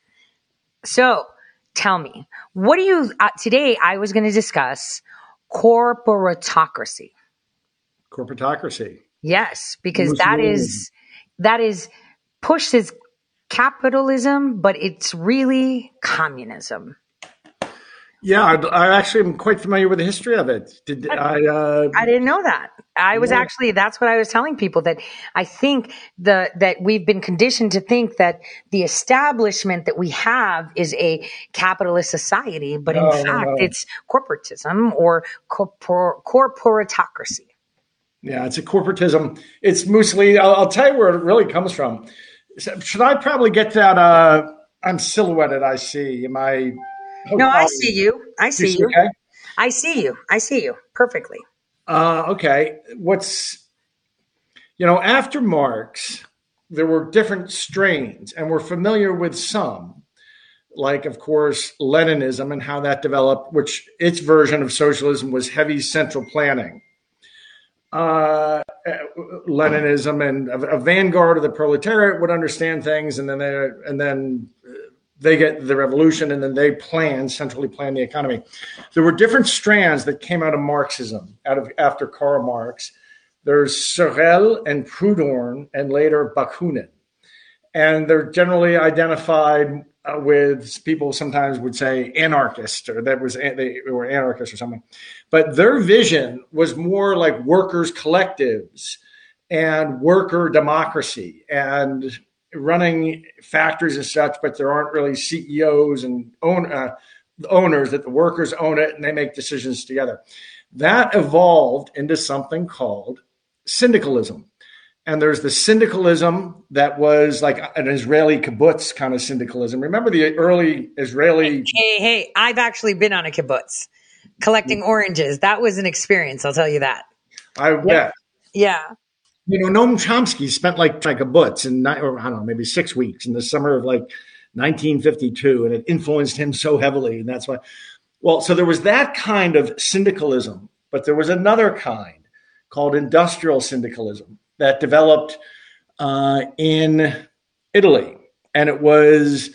So tell me, what do you, uh, today I was going to discuss corporatocracy. Corporatocracy. Yes, because that is, that is pushed as capitalism, but it's really communism. Yeah, I, I actually am quite familiar with the history of it. Did I? Uh, I didn't know that. I was Yeah. actually that's what I was telling people that I think the that we've been conditioned to think that the establishment that we have is a capitalist society, but in fact no. it's corporatism or corpor- corporatocracy. yeah, it's a corporatism. It's mostly. I'll, I'll tell you where it really comes from. Should I probably get that? Uh, I'm silhouetted. I see. Am I? No, I see you. I see see you. okay? I see you. I see you perfectly. Uh, okay. What's, you know, after Marx, there were different strains, and we're familiar with some, like, of course, Leninism and how that developed, which its version of socialism was heavy central planning. Uh, Leninism and a, a vanguard of the proletariat would understand things, and then they, and then they get the revolution, and then they plan centrally plan the economy. There were different strands that came out of Marxism, out of after Karl Marx, There's Sorel and Proudhon, and later Bakunin. And they're generally identified uh, with people sometimes would say anarchist or that was they were anarchists or something. But their vision was more like workers' collectives and worker democracy and running factories and such, but there aren't really CEOs and own, uh, owners that the workers own it and they make decisions together. That evolved into something called syndicalism. And there's the syndicalism that was like an Israeli kibbutz kind of syndicalism. Remember the early Israeli. Hey, hey, I've actually been on a kibbutz collecting oranges. That was an experience, I'll tell you that. I bet. Yeah. You know, Noam Chomsky spent like like a kibbutz and or I don't know, maybe six weeks in the summer of like 1952, and it influenced him so heavily, and that's why. Well, so there was that kind of syndicalism, but there was another kind called industrial syndicalism that developed uh, in Italy, and it was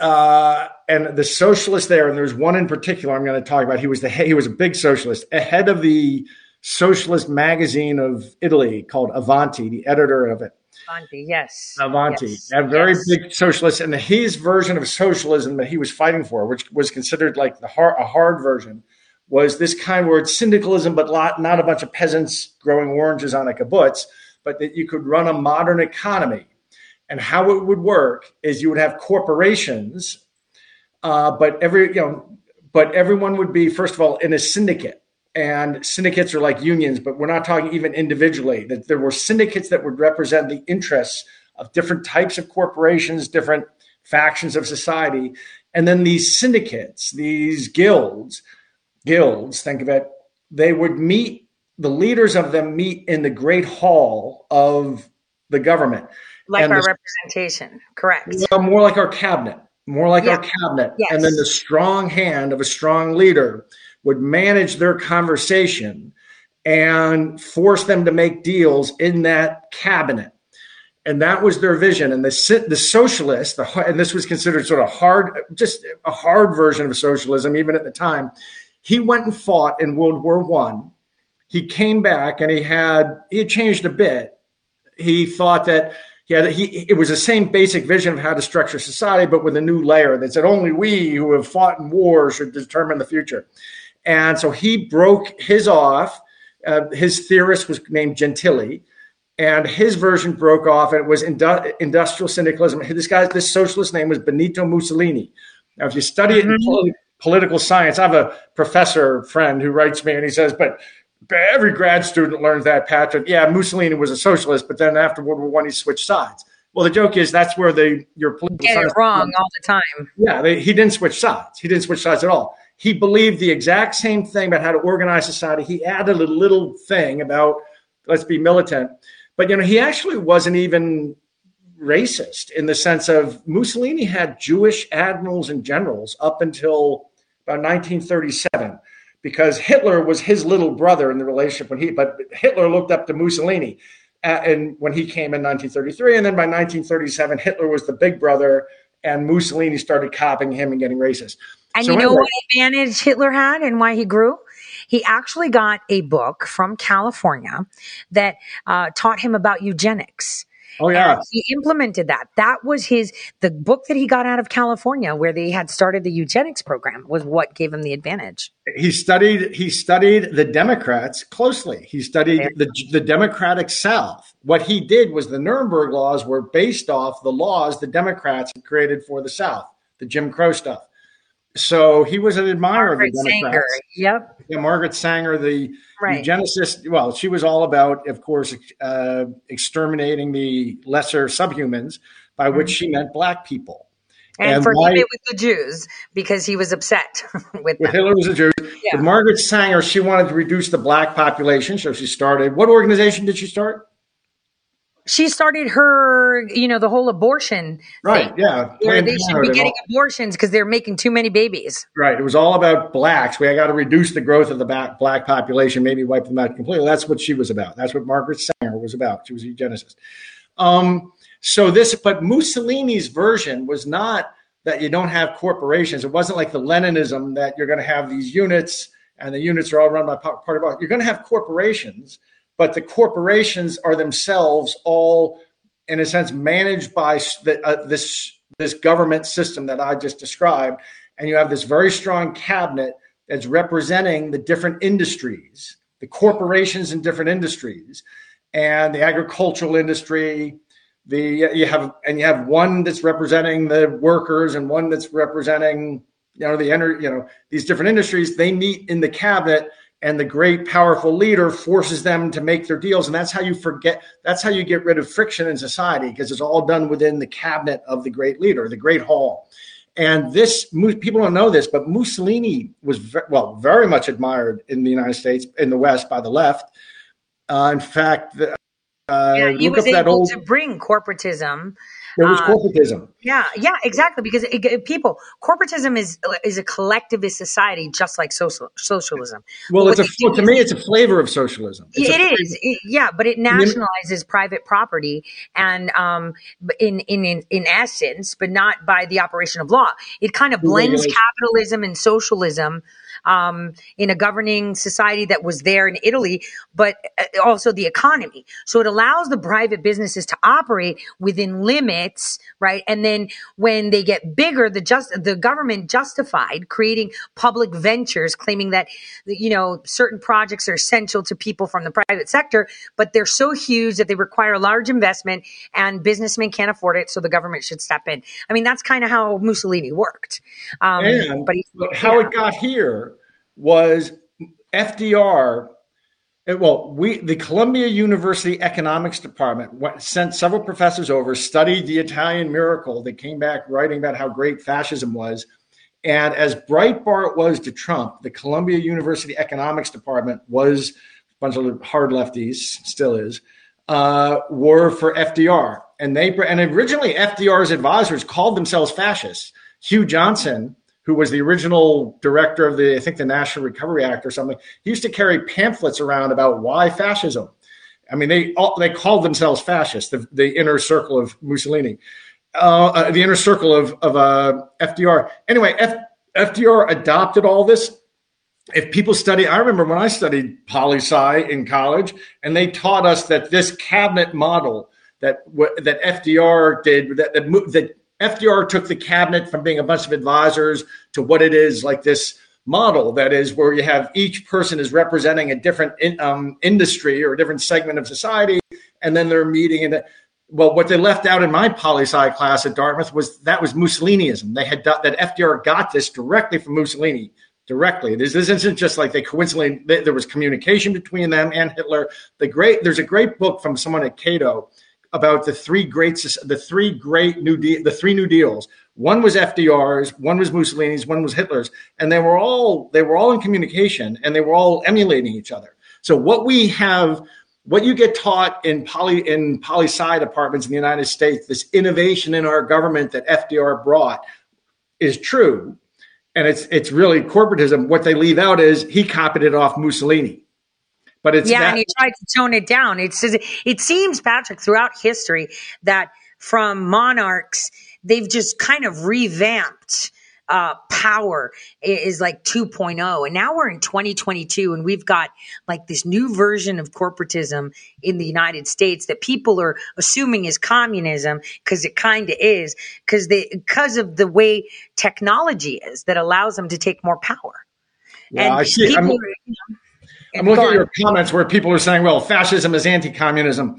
uh, and the socialists there, and there's one in particular I'm going to talk about. He was the he was a big socialist, ahead of the socialist magazine of Italy called Avanti, the editor of it. Auntie, yes. Avanti, Yes. a very Yes. big socialist, and his version of socialism that he was fighting for, which was considered like the hard, a hard version, was this kind where it's syndicalism, but lot, not a bunch of peasants growing oranges on a kibbutz, but that you could run a modern economy. And how it would work is you would have corporations, uh, but every you know, but everyone would be first of all in a syndicate. And syndicates are like unions, but we're not talking even individually. That there were syndicates that would represent the interests of different types of corporations, different factions of society, and then these syndicates, these guilds, guilds, think of it, they would meet. The leaders of them meet in the great hall of the government, Like And our the- representation. Correct. more like our cabinet, more like our cabinet. Yes. And then the strong hand of a strong leader would manage their conversation and force them to make deals in that cabinet. And that was their vision. And the the socialists, the, and this was considered sort of hard, just a hard version of socialism, even at the time. He went and fought in World War One. He came back and he had he had changed a bit. He thought that had he it was the same basic vision of how to structure society, but with a new layer that said only we who have fought in war should determine the future. And so he broke his off. Uh, his theorist was named Gentile, and his version broke off, and it was indu- industrial syndicalism. This guy, this socialist name was Benito Mussolini. Now, if you study it in poli- political science, I have a professor friend who writes me, and he says, "But every grad student learns that, Patrick. Yeah, Mussolini was a socialist, but then after World War One, he switched sides." Well, the joke is that's where the your political Get it wrong all the time. yeah, they, he didn't switch sides. He didn't switch sides at all. He believed the exact same thing about how to organize society. He added a little thing about let's be militant. But you know, he actually wasn't even racist in the sense of Mussolini had Jewish admirals and generals up until about 1937 because Hitler was his little brother in the relationship when he but Hitler looked up to Mussolini uh, and when he came in 1933 and then by 1937 Hitler was the big brother and Mussolini started copying him and getting racist. And So you know anyway- what advantage Hitler had and why he grew? He actually got a book from California that uh, taught him about eugenics. Oh yeah. And he implemented that. That was his the book that he got out of California, where they had started the eugenics program, was what gave him the advantage. he studied he studied the Democrats closely. He studied the the Democratic South. What he did was the Nuremberg laws were based off the laws the Democrats had created for the South, the Jim Crow stuff. So he was an admirer Margaret of the Sanger. Democrats. Yep. Yeah, Margaret Sanger, the Right. eugenicist. Well, she was all about, of course, uh, exterminating the lesser subhumans, by which she meant black people. And, And for why- him, it was the Jews because he was upset with With them. Hitler was a Jew. Yeah. Margaret Sanger, she wanted to reduce the black population, so she started. What organization did she start? She started her, you know, the whole abortion Right. thing, Yeah. where they should be getting abortions because they're making too many babies. Right. It was all about blacks. We got to reduce the growth of the black, black population, maybe wipe them out completely. That's what she was about. That's what Margaret Sanger was about. She was a eugenicist. Um, so this, but Mussolini's version was not that you don't have corporations. It wasn't like the Leninism that you're going to have these units and the units are all run by pa- part of. You're going to have corporations, but the corporations are themselves all, in a sense, managed by the, uh, this this government system that I just described, and you have this very strong cabinet that's representing the different industries, the corporations in different industries, and the agricultural industry. The you have and you have one that's representing the workers and one that's representing you know the ener- you know these different industries. They meet in the cabinet, and the great powerful leader forces them to make their deals, and that's how you forget. That's how you get rid of friction in society because it's all done within the cabinet of the great leader, the great hall. And this, people don't know this, but Mussolini was ve- well very much admired in the United States, in the West, by the left. Uh, in fact, the- uh, Yeah, he was able old. to bring corporatism. There was uh, corporatism. Yeah, yeah, exactly. Because it, it- people, corporatism is is a collectivist society, just like social socialism. Well, it's a do to me, it's a flavor of socialism. It's it is, It- yeah, but it nationalizes private property, and um, in in in in essence, but not by the operation of law. It kind of blends capitalism and socialism um, in a governing society that was there in Italy, but uh, also the economy. So it allows the private businesses to operate within limits, right? And then when they get bigger, the just the government justified creating public ventures, claiming that you know certain projects are essential to people from the private sector, but they're so huge that they require large investment, and businessmen can't afford it, so the government should step in. I mean, that's kind of how Mussolini worked. Um, and but he, but how it got here was FDR. it- well, we the Columbia University Economics Department went, sent several professors over, studied the Italian miracle. They came back writing about how great fascism was. And as Breitbart was to Trump, the Columbia University Economics Department was a bunch of hard lefties, still is, uh, were for FDR. And they and originally FDR's advisors called themselves fascists. Hugh Johnson, who was the original director of the, I think the National Recovery Act or something, he used to carry pamphlets around about why fascism. I mean, they all, they called themselves fascists, the, the inner circle of Mussolini, uh, uh, the inner circle of of uh, FDR. Anyway, F, FDR adopted all this. If people study, I remember when I studied poli sci in college, and they taught us that this cabinet model that that FDR did that that, that FDR took the cabinet from being a bunch of advisors to what it is like this model that is where you have each person is representing a different in, um, industry or a different segment of society, and then they're meeting in the well, what they left out in my poli sci class at Dartmouth was that was Mussoliniism. They had that FDR got this directly from Mussolini. Directly, this, this isn't just like they coincidentally. There was communication between them and Hitler. The great, there's a great book from someone at Cato about the three great, the three great new, the three new deals. One was FDR's, one was Mussolini's, one was Hitler's, and they were all they were all in communication and they were all emulating each other. So what we have what you get taught in poly in poli sci departments in the United States, this innovation in our government that FDR brought, is true, and it's it's really corporatism. What they leave out is he copied it off Mussolini, but it's yeah, that, and he tried to tone it down. It's it seems Patrick throughout history that from monarchs they've just kind of revamped uh, power is like 2.0 and now we're in 2022 and we've got like this new version of corporatism in the united states that people are assuming is communism because it kind of is because they because of the way technology is that allows them to take more power Yeah, I see. people I'm- are, you know, I'm looking at your comments where people are saying, well, fascism is anti communism.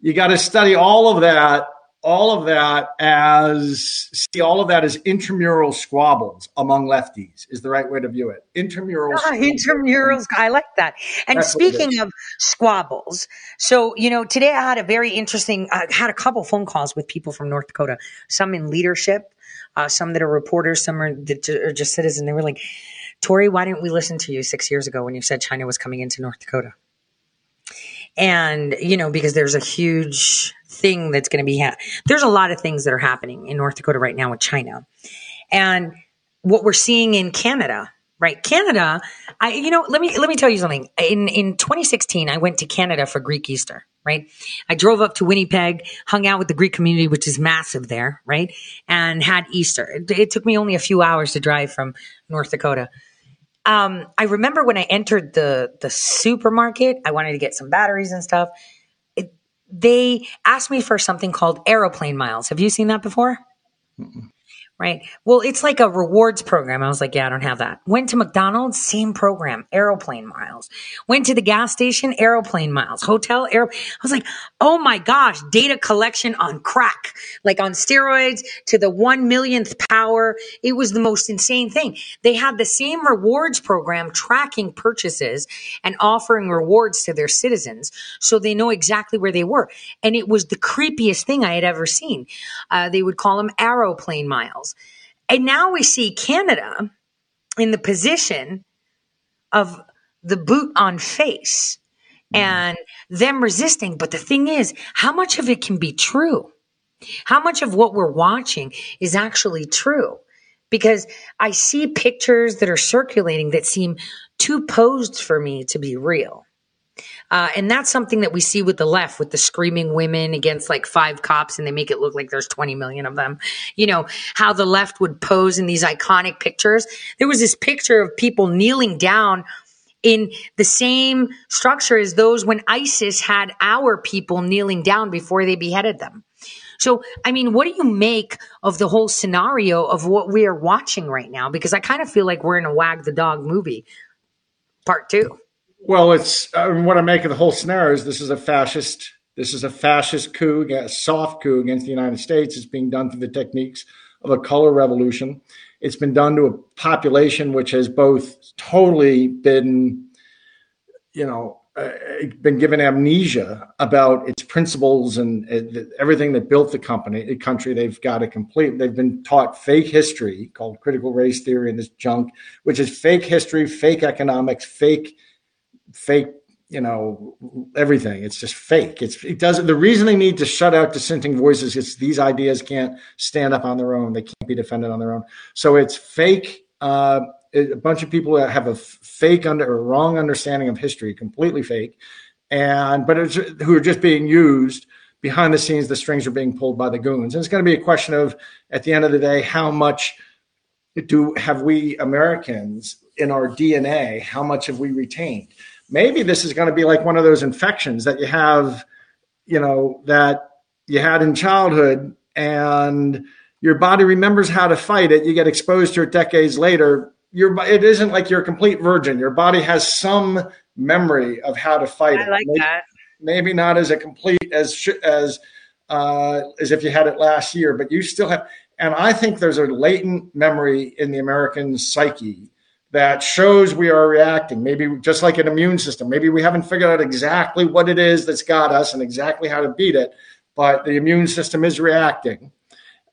You got to study all of that, all of that as, see all of that as intramural squabbles among lefties, is the right way to view it. Intramural Ah, intramurals. I like that. And That's speaking of squabbles, so you know, today I had a very interesting. I had a couple phone calls with people from North Dakota, some in leadership, uh, some that are reporters, some are, that are just citizens. They were like, "Tore, why didn't we listen to you six years ago when you said China was coming into North Dakota?" And you know, because there's a huge thing that's going to be. Ha- there's a lot of things that are happening in North Dakota right now with China, and what we're seeing in Canada, right? Canada, I you know, let me let me tell you something. In in 2016, I went to Canada for Greek Easter, right? I drove up to Winnipeg, hung out with the Greek community, which is massive there, right? And had Easter. It, it took me only a few hours to drive from North Dakota. Um, I remember when I entered the the supermarket, I wanted to get some batteries and stuff. It, they asked me for something called Aeroplan miles. Have you seen that before? Right. Well, it's like a rewards program. I was like, yeah, I don't have that. Went to McDonald's, same program, Aeroplan miles. Went to the gas station, Aeroplan miles. Hotel, air. I was like, oh my gosh, data collection on crack, like on steroids to the one millionth power. It was the most insane thing. They had the same rewards program tracking purchases and offering rewards to their citizens so they know exactly where they were. And it was the creepiest thing I had ever seen. Uh, they would call them Aeroplan miles. And now we see Canada in the position of the boot on face and them resisting. But the thing is, how much of it can be true? How much of what we're watching is actually true? Because I see pictures that are circulating that seem too posed for me to be real. Uh, and that's something that we see with the left, with the screaming women against like five cops, and they make it look like there's 20 million of them. You know, how the left would pose in these iconic pictures. There was this picture of people kneeling down in the same structure as those when ISIS had our people kneeling down before they beheaded them. So, I mean, what do you make of the whole scenario of what we are watching right now? Because I kind of feel like we're in a Wag the Dog movie, part two. Well, it's uh, what I make of the whole scenario is this is a fascist. This is a fascist coup, a soft coup against the United States. It's being done through the techniques of a color revolution. It's been done to a population which has both totally been, you know, uh, been given amnesia about its principles and uh, everything that built the company, the country. They've got a complete. They've been taught fake history called critical race theory and this junk, which is fake history, fake economics, fake fake you know everything. It's just fake. It's it doesn't the reason they need to shut out dissenting voices is these ideas can't stand up on their own. They can't be defended on their own. So it's fake uh, a bunch of people that have a fake under or wrong understanding of history completely fake and but it's who are just being used behind the scenes the strings are being pulled by the goons. And it's going to be a question of at the end of the day how much do have we americans in our dna how much have we retained maybe this is going to be like one of those infections that you have, you know, that you had in childhood and your body remembers how to fight it. You get exposed to it decades later. Your, it isn't like you're a complete virgin. Your body has some memory of how to fight I it. like maybe, that. maybe not as a complete as as uh, as if you had it last year, but you still have. And I think there's a latent memory in the American psyche that shows we are reacting. Maybe just like an immune system. Maybe we haven't figured out exactly what it is that's got us and exactly how to beat it, but the immune system is reacting,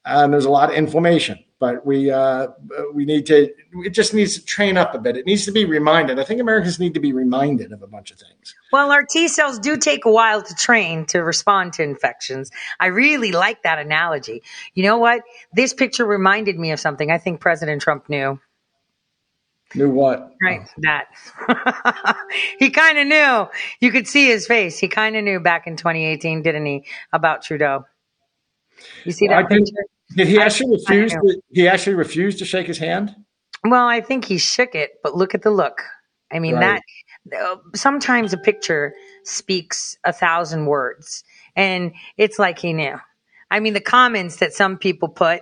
and there's a lot of inflammation. But we uh, we need to. It just needs to train up a bit. It needs to be reminded. I think Americans need to be reminded of a bunch of things. Well, our T cells do take a while to train to respond to infections. I really like that analogy. You know what? This picture reminded me of something I think President Trump knew. Knew what? Right, that. he kind of knew. You could see his face. He kind of knew back in 2018, didn't he, about Trudeau? You see that I did, picture? did he I- actually refuse? To, he actually refused to shake his hand. Well, I think he shook it, but look at the look. I mean, Right. that uh, sometimes a picture speaks a thousand words, and it's like he knew. I mean, the comments that some people put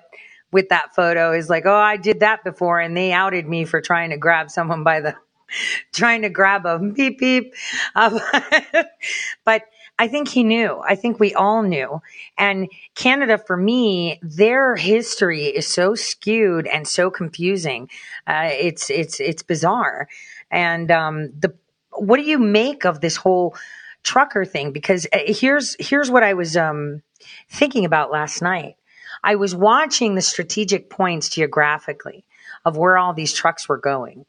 with that photo is like, "Oh, I did that before," and they outed me for trying to grab someone by the, trying to grab a beep beep. Um, but I think he knew. I think we all knew. And Canada, for me, their history is so skewed and so confusing. Uh, it's it's it's bizarre. And um, the what do you make of this whole trucker thing? Because uh, here's here's what I was um, thinking about last night. I was watching the strategic points geographically of where all these trucks were going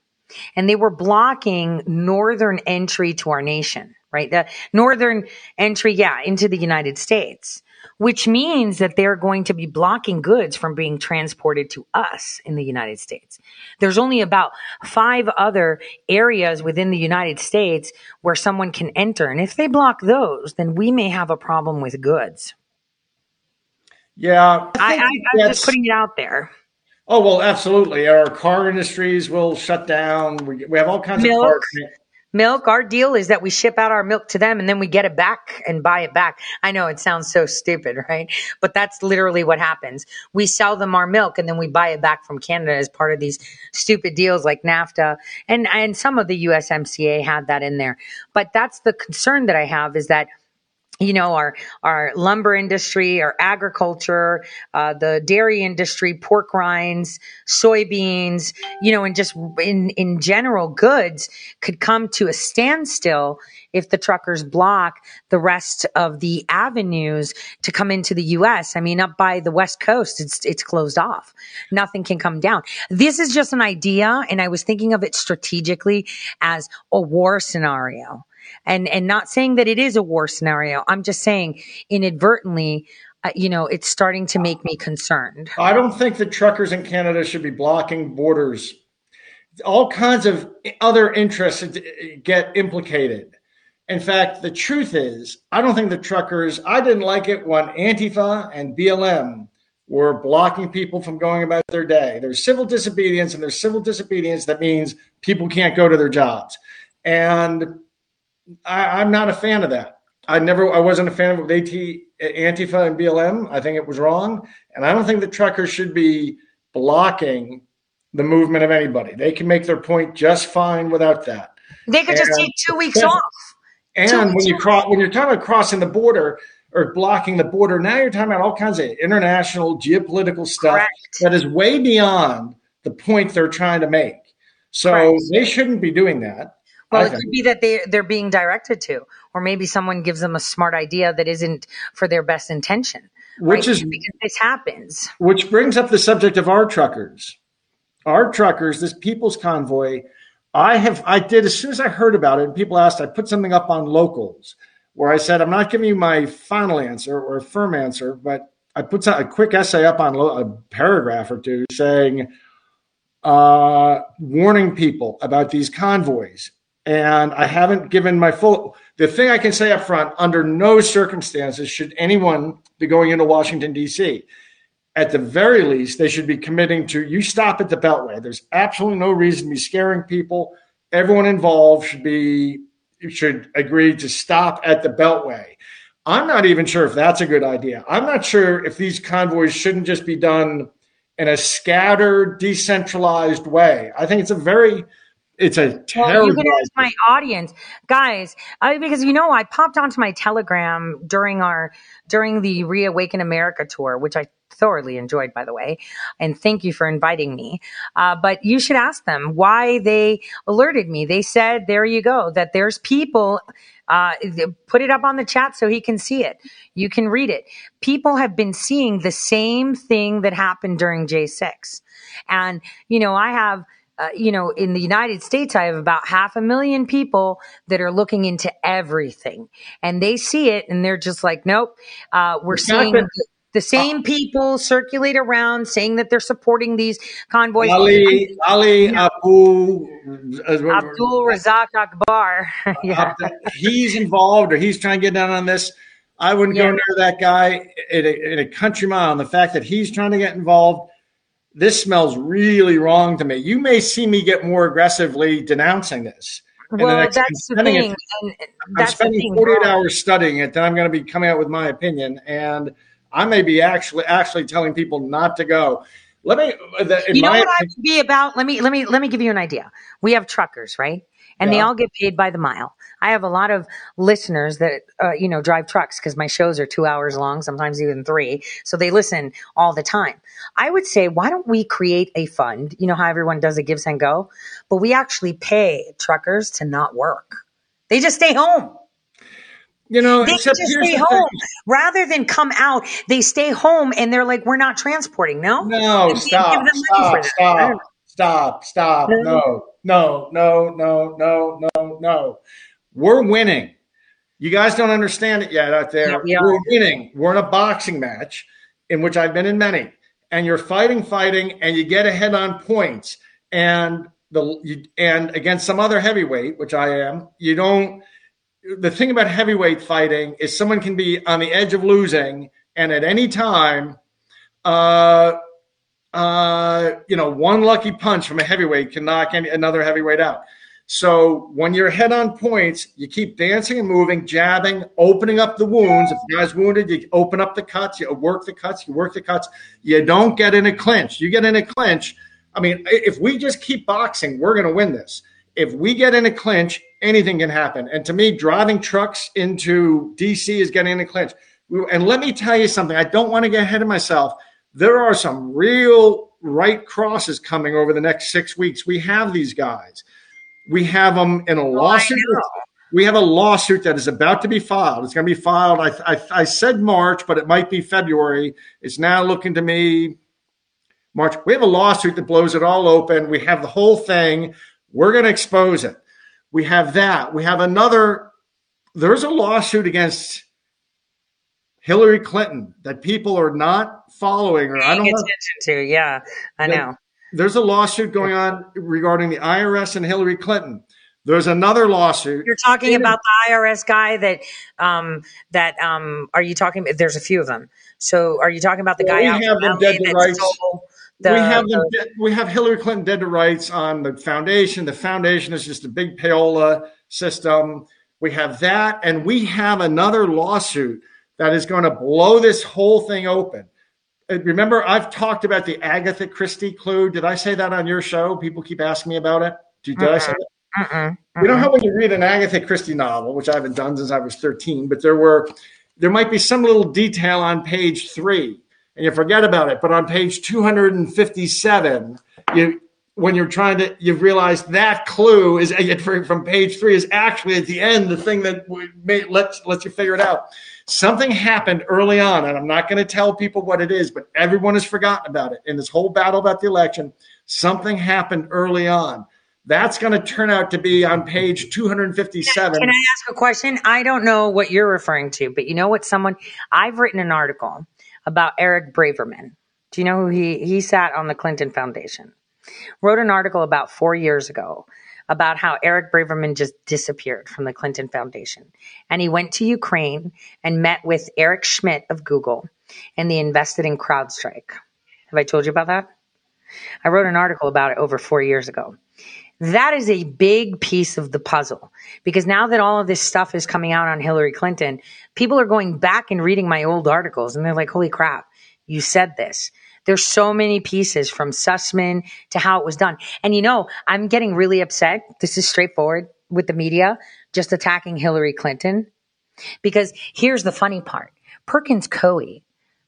and they were blocking northern entry to our nation, right? The northern entry, yeah, into the United States, which means that they're going to be blocking goods from being transported to us in the United States. There's only about five other areas within the United States where someone can enter. And if they block those, then we may have a problem with goods. Yeah, I, I, I'm just putting it out there. Oh well, absolutely. Our car industries will shut down. We, we have all kinds Milk. of cars. Milk, our deal is that we ship out our milk to them and then we get it back and buy it back. I know it sounds so stupid, right? But that's literally what happens. We sell them our milk and then we buy it back from Canada as part of these stupid deals like NAFTA. And, and some of the USMCA had that in there. But that's the concern that I have is that you know our our lumber industry our agriculture uh, the dairy industry pork rinds soybeans you know and just in in general goods could come to a standstill if the truckers block the rest of the avenues to come into the US I mean up by the west coast it's it's closed off. Nothing can come down. This is just an idea and I was thinking of it strategically as a war scenario and and not saying that it is a war scenario i'm just saying inadvertently uh, you know it's starting to make me concerned I don't think that truckers in Canada should be blocking borders. All kinds of other interests get implicated. In fact, the truth is, I don't think the truckers, I didn't like it when Antifa and BLM were blocking people from going about their day. There's civil disobedience, and there's civil disobedience that means people can't go to their jobs. And I, I'm not a fan of that. I never, I wasn't a fan of AT, Antifa and BLM. I think it was wrong, and I don't think the truckers should be blocking the movement of anybody. They can make their point just fine without that. they could just take two weeks off And Two when you cross, when you're talking about crossing the border or blocking the border, now you're talking about all kinds of international geopolitical stuff that is way beyond the point they're trying to make. So Right. they shouldn't be doing that. Well it could be that they they're being directed to or maybe someone gives them a smart idea that isn't for their best intention Which right? is- because this happens Which brings up the subject of our truckers. Our truckers, this people's convoy, I have I did as soon as I heard about it, and people asked, I put something up on locals where I said, I'm not giving you my final answer or a firm answer, but I put some, a quick essay up on lo- a paragraph or two saying, uh, warning people about these convoys. And I haven't given my full. The thing I can say up front: under no circumstances should anyone be going into Washington D.C at the very least, they should be committing to you stop at the Beltway. There's absolutely no reason to be scaring people. Everyone involved should be should agree to stop at the Beltway. I'm not even sure if that's a good idea. I'm not sure if these convoys shouldn't just be done in a scattered, decentralized way. I think it's a very it's a Well, terrible. you can ask my audience, guys, I, because you know I popped onto my Telegram during our during the Reawaken America tour, which I thoroughly enjoyed, by the way, and thank you for inviting me. Uh, but you should ask them why they alerted me. They said, "There you go, that there's people." Uh, put it up on the chat so he can see it. You can read it. People have been seeing the same thing that happened during J6. And, you know, I have uh, you know, in the United States, I have about half a million people that are looking into everything and they see it and they're just like, nope, uh, we're seeing the, same people circulate around saying that they're supporting these convoys. Ali Ali Abu uh, Abdul Razak Akbar. yeah. he's involved or he's trying to get down on this. I wouldn't go near that guy in a, in a country mile. And the fact that he's trying to get involved, this smells really wrong to me. You may see me get more aggressively denouncing this. the Well, next- that's the it- thing. And I'm that's the spending thing. 48 bro. hours studying it, then I'm going to be coming out with my opinion. And I may be actually actually telling people not to go. Let me, the, in you know my what I would be about? Let me let me let me give you an idea. We have truckers, right? And they all get paid by the mile. I have a lot of listeners that uh, you know drive trucks because my shows are two hours long, sometimes even three. So they listen all the time. I would say, why don't we create a fund? You know how everyone does a give and go, but we actually pay truckers to not work. They just stay home. You know, they just stay the thing. home rather than come out. They stay home and they're like, "We're not transporting." No, No, stop, give them money stop, for that. I don't stop, stop, stop. No. No, no, no, no, no, no, no. We're winning. You guys don't understand it yet out there. Yeah, we are. We're winning. We're in a boxing match in which I've been in many, and you're fighting, fighting, and you get ahead on points, and the you, and against some other heavyweight, which I am, you don't. The thing about heavyweight fighting is someone can be on the edge of losing, and at any time, uh, uh, you know, one lucky punch from a heavyweight can knock any, another heavyweight out. So when you're head on points, you keep dancing and moving, jabbing, opening up the wounds. If the guy's wounded, you open up the cuts, you work the cuts, you work the cuts. You don't get in a clinch. You get in a clinch. I mean, if we just keep boxing, we're going to win this. If we get in a clinch, anything can happen. And to me, driving trucks into DC is getting in a clinch. And let me tell you something. I don't want to get ahead of myself. There are some real right crosses coming over the next six weeks. We have these guys. We have them in a oh, lawsuit. We have a lawsuit that is about to be filed. It's going to be filed. I, I, I said March, but it might be February. It's now looking to me March. We have a lawsuit that blows it all open. We have the whole thing. We're going to expose it. We have that. We have another. There's a lawsuit against Hillary Clinton that people are not following, or I don't know. attention to. Yeah, I know. There's a lawsuit going on regarding the IRS and Hillary Clinton. There's another lawsuit. You're talking about the IRS guy that um that um are you talking there's a few of them. So are you talking about the Well, guy we out have them dead to rights. the, we have them, the- de- we have Hillary Clinton dead to rights on the foundation. The foundation is just a big payola system. We have that, and we have another lawsuit that is going to blow this whole thing open. Remember, I've talked about the Agatha Christie clue. Did I say that on your show? People keep asking me about it. Did, did I say that? Mm-mm, You know mm-mm. how when you read an Agatha Christie novel, which I haven't done since I was 13, but there were there might be some little detail on page three, and you forget about it. But on page 257, you when you're trying to you realize that clue is from page three is actually at the end the thing that make, lets lets you figure it out. Something happened early on, and I'm not going to tell people what it is, but everyone has forgotten about it in this whole battle about the election. Something happened early on. That's going to turn out to be on page 257. Can I ask a question? I don't know what you're referring to, but you know what? Someone I've written an article about Eric Braverman. Do you know who he he sat on the Clinton Foundation? Wrote an article about four years ago about how Eric Braverman just disappeared from the Clinton Foundation. And he went to Ukraine and met with Eric Schmidt of Google and they invested in CrowdStrike. Have I told you about that? I wrote an article about it over four years ago. That is a big piece of the puzzle because now that all of this stuff is coming out on Hillary Clinton, people are going back and reading my old articles and they're like, holy crap, you said this. There's so many pieces from Sussman to how it was done. And you know, I'm getting really upset. This is straightforward with the media just attacking Hillary Clinton because here's the funny part. Perkins Coie,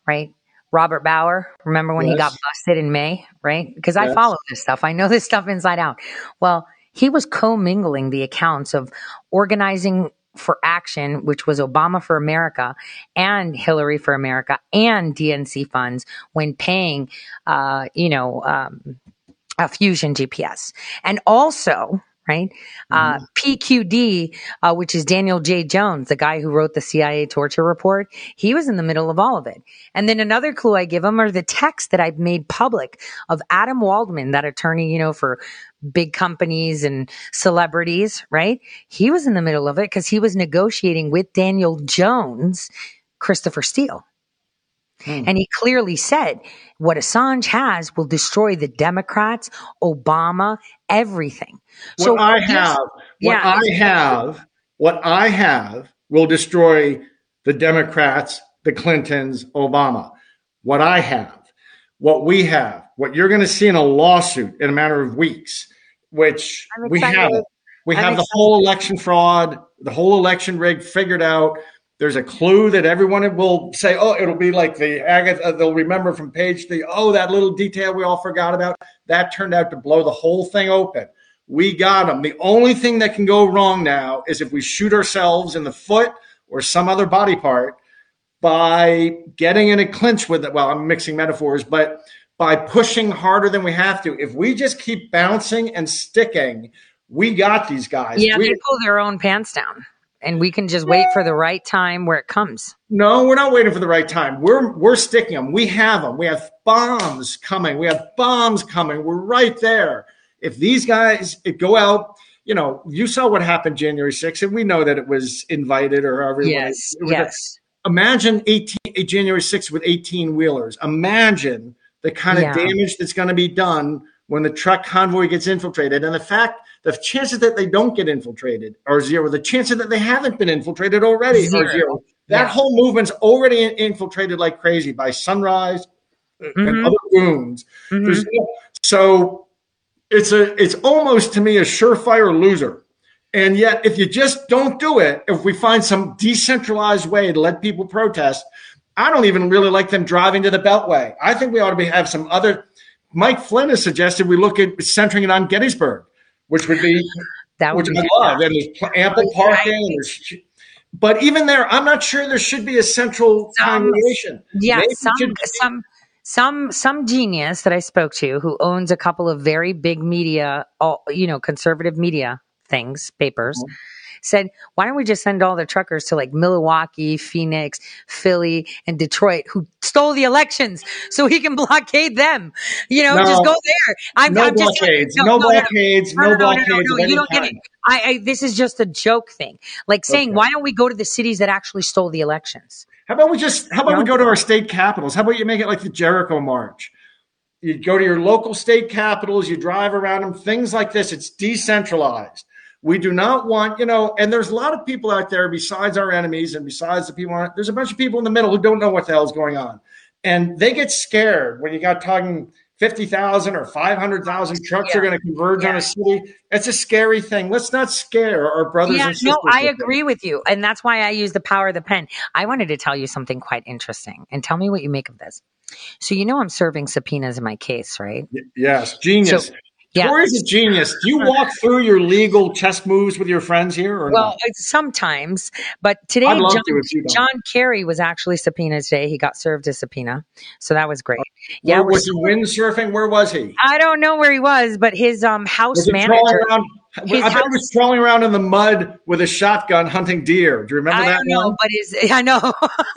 right? Robert Bauer, remember when he got busted in May, right? Because I follow this stuff. I know this stuff inside out. Well, he was commingling the accounts of organizing for action, which was Obama for America and Hillary for America and DNC funds when paying, uh, you know, um, a Fusion GPS. And also, right, uh, PQD, uh, which is Daniel J. Jones, the guy who wrote the CIA torture report, he was in the middle of all of it. And then another clue I give him are the texts that I've made public of Adam Waldman, that attorney, you know, for big companies and celebrities, right? He was in the middle of it because he was negotiating with Daniel Jones, Christopher Steele. Hmm. And he clearly said what Assange has will destroy the Democrats, Obama, everything. What I here's- have, what yeah, I have, what I have will destroy the Democrats, the Clintons, Obama. What I have, what we have, what you're going to see in a lawsuit in a matter of weeks, which we have. We I'm have the excited. whole election fraud, the whole election rig figured out. There's a clue that everyone will say, oh, it'll be like the Agatha, uh, they'll remember from page three, oh, that little detail we all forgot about. That turned out to blow the whole thing open. We got them. The only thing that can go wrong now is if we shoot ourselves in the foot or some other body part by getting in a clinch with it. Well, I'm mixing metaphors, but by pushing harder than we have to. If we just keep bouncing and sticking, we got these guys. Yeah, We- they pull their own pants down. And we can just wait for the right time where it comes. No, we're not waiting for the right time. We're we're sticking them. We have them. We have bombs coming. We have bombs coming. We're right there. If these guys go out, you know, you saw what happened January 6th, and we know that it was invited or however. wanna- Yes, was a- yes. imagine 18 eh, January 6th with 18 wheelers. Imagine the kind of Yeah. damage that's going to be done when the truck convoy gets infiltrated. And the fact, the chances that they don't get infiltrated are zero. The chances that they haven't been infiltrated already Zero. are zero. That Yeah. whole movement's already infiltrated like crazy by Sunrise and Mhm. other goons. Mhm. So it's a it's almost to me a surefire loser. And yet, if you just don't do it, if we find some decentralized way to let people protest, I don't even really like them driving to the Beltway. I think we ought to be, have some other. Mike Flynn has suggested we look at centering it on Gettysburg, which would be That would which be I love. And there's ample parking. there's- but even there, I'm not sure there should be a central congregation. Yeah, Maybe some some some some genius that I spoke to who owns a couple of very big media, all you know, conservative media things, papers, Mm-hmm. Said, "Why don't we just send all the truckers to like Milwaukee, Phoenix, Philly, and Detroit, who stole the elections, so he can blockade them? You know, No. just go there. I'm, No I'm just blockades, no blockades, no blockades of you don't get it. I, I this is just a joke thing, like saying, why don't we go to the cities that actually stole the elections? How about we just how about we go to our state capitals? How about you make it like the Jericho March? You go to your local state capitals, you drive around them, things like this. It's decentralized. We do not want, you know, and there's a lot of people out there besides our enemies and besides the people, there's a bunch of people in the middle who don't know what the hell's going on. And they get scared when you got talking 50,000 or 500,000 trucks are going to converge on a city. It's a scary thing. Let's not scare our brothers yeah, and sisters. no, I agree with you, and that's why I use the power of the pen. I wanted to tell you something quite interesting, and tell me what you make of this. So you know I'm serving subpoenas in my case, right? Yes, genius. So- yeah. Tore's a genius. Do you walk through your legal chess moves with your friends here, or Well, it's sometimes, but today John, to if you don't. John Kerry was actually subpoenaed today. He got served a subpoena, so that was great. Where, Yeah, was he windsurfing? Where was he? I don't know where he was, but his um house Was manager. around? his I bet he was crawling around in the mud with a shotgun hunting deer. Do you remember I that don't know, one? but is I know,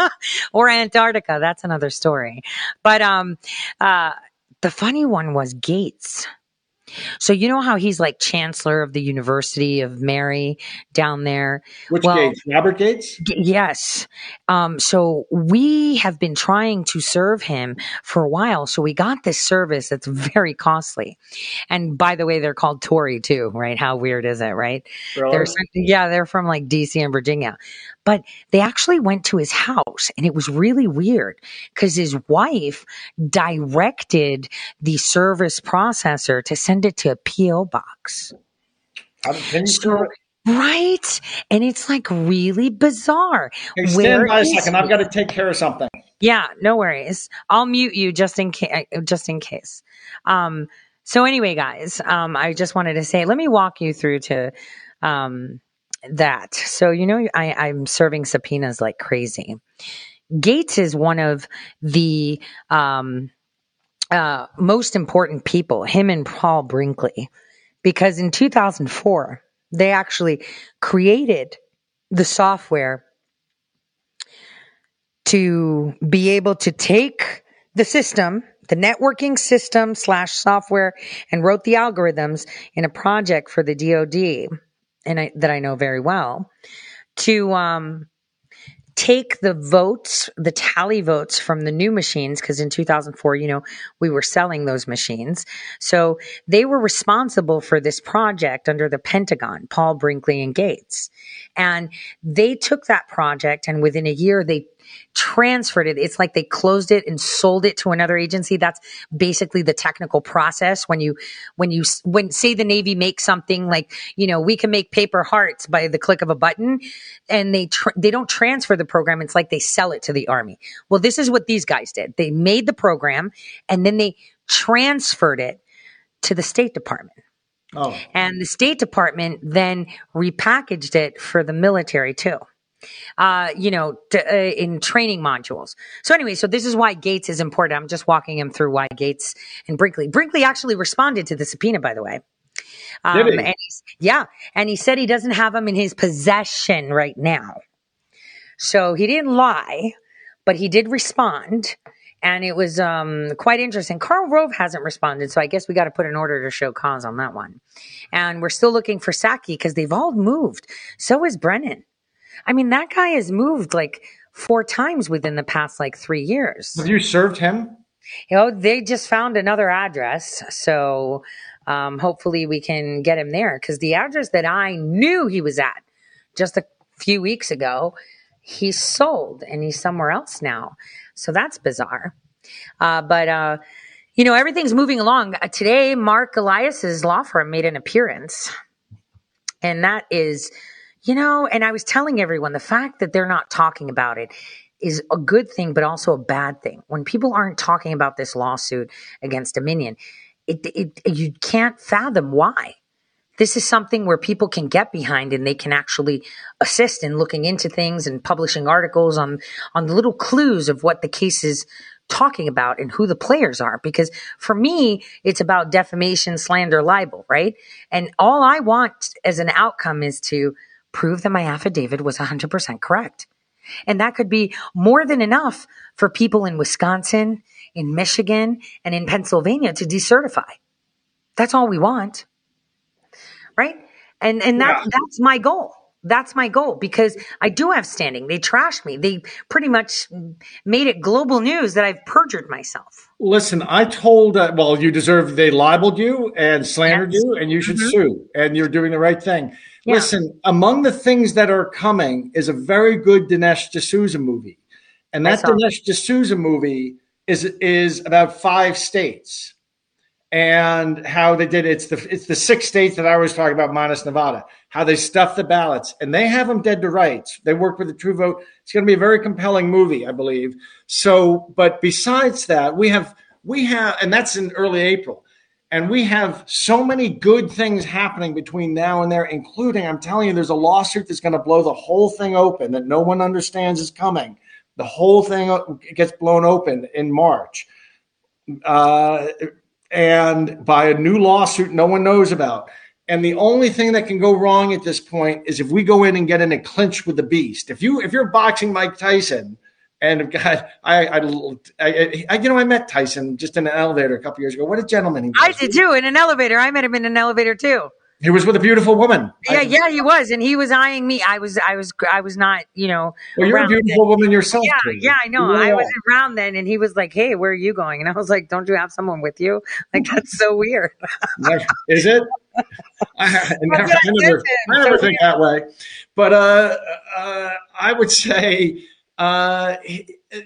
or Antarctica. That's another story. But um, uh, the funny one was Gates. So you know how he's like chancellor of the University of Mary down there. Which Well, Gates? Robert Gates? G- Yes. Um, so we have been trying to serve him for a while. So we got this service that's very costly. And by the way, they're called Tory too, right? How weird is it, right? Really? They're, yeah, they're from like DC and Virginia. But they actually went to his house and it was really weird because his wife directed the service processor to send it to a P.O. box. How- Can you So, right? And it's like really bizarre. Hey, stand by a second. he? I've got to take care of something. Yeah, no worries. I'll mute you just in case. Just in case. Um, so anyway, guys, um, I just wanted to say, let me walk you through to um, that. So you know, I, I'm serving subpoenas like crazy. Gates is one of the um, uh, most important people. Him and Paul Brinkley, because in 2004 they actually created the software to be able to take the system, the networking system slash software, and wrote the algorithms in a project for the DoD, and I, that I know very well, to um, take the votes, the tally votes from the new machines, because in 2004, you know, we were selling those machines. So they were responsible for this project under the Pentagon, Paul Brinkley and Gates. And they took that project and within a year, they transferred it. It's like they closed it and sold it to another agency. That's basically the technical process. When you, when you, when say the Navy makes something like, you know, we can make paper hearts by the click of a button and they, tr- they don't transfer the program. It's like they sell it to the army. Well, this is what these guys did. They made the program and then they transferred it to the State Department. Oh, And the State Department then repackaged it for the military too. Uh, you know, to, uh, in training modules. So anyway, so this is why Gates is important. I'm just walking him through why Gates and Brinkley. Brinkley actually responded to the subpoena, by the way. Um, he? And he's, yeah, and he said he doesn't have them in his possession right now. So he didn't lie, but he did respond. And it was um, quite interesting. Karl Rove hasn't responded, so I guess we got to put an order to show cause on that one. And we're still looking for Psaki because they've all moved. So is Brennan. I mean, that guy has moved like four times within the past like three years. have you served him? You know, they just found another address. So um, hopefully we can get him there because the address that I knew he was at just a few weeks ago, he's sold and he's somewhere else now. So that's bizarre. Uh, but, uh, you know, everything's moving along. Uh, today, Marc Elias's law firm made an appearance. And that is, you know, and I was telling everyone the fact that they're not talking about it is a good thing, but also a bad thing. When people aren't talking about this lawsuit against Dominion, it, it, you can't fathom why. This is something where people can get behind and they can actually assist in looking into things and publishing articles on, on the little clues of what the case is talking about and who the players are. Because for me, it's about defamation, slander, libel, right? And all I want as an outcome is to prove that my affidavit was 100% correct. And that could be more than enough for people in Wisconsin, in Michigan, and in Pennsylvania to decertify. That's all we want. Right? And and that that's my goal. That's my goal because I do have standing. They trashed me. They pretty much made it global news that I've perjured myself. Listen, I told, uh, well, you deserve, they libeled you and slandered you, and you should Mhm. sue, and you're doing the right thing. Yeah. Listen, among the things that are coming is a very good Dinesh D'Souza movie. And that it. Dinesh D'Souza movie is is about five states and how they did it's the it's the six states that I was talking about minus Nevada how they stuff the ballots and they have them dead to rights they work with the True Vote it's going to be a very compelling movie I believe so but besides that we have we have and that's in early April and we have so many good things happening between now and there including I'm telling you there's a lawsuit that's going to blow the whole thing open that no one understands is coming the whole thing gets blown open in March uh, and by a new lawsuit no one knows about. And the only thing that can go wrong at this point is if we go in and get in a clinch with the beast. If you if you're boxing Mike Tyson, and God, I, I, I, I you know I met Tyson just in an elevator a couple years ago. What a gentleman he was. I did too in an elevator. I met him in an elevator too. He was with a beautiful woman. Yeah, I- yeah, he was, and he was eyeing me. I was, I was, I was not, you know. Well, you're a beautiful then. woman yourself. Yeah, Katie. yeah, I know. Really I are. was around then, and he was like, "Hey, where are you going?" And I was like, "Don't you have someone with you?" Like that's so weird. Is it? I, never, I never, I never so think that way. But uh, uh, I would say, uh,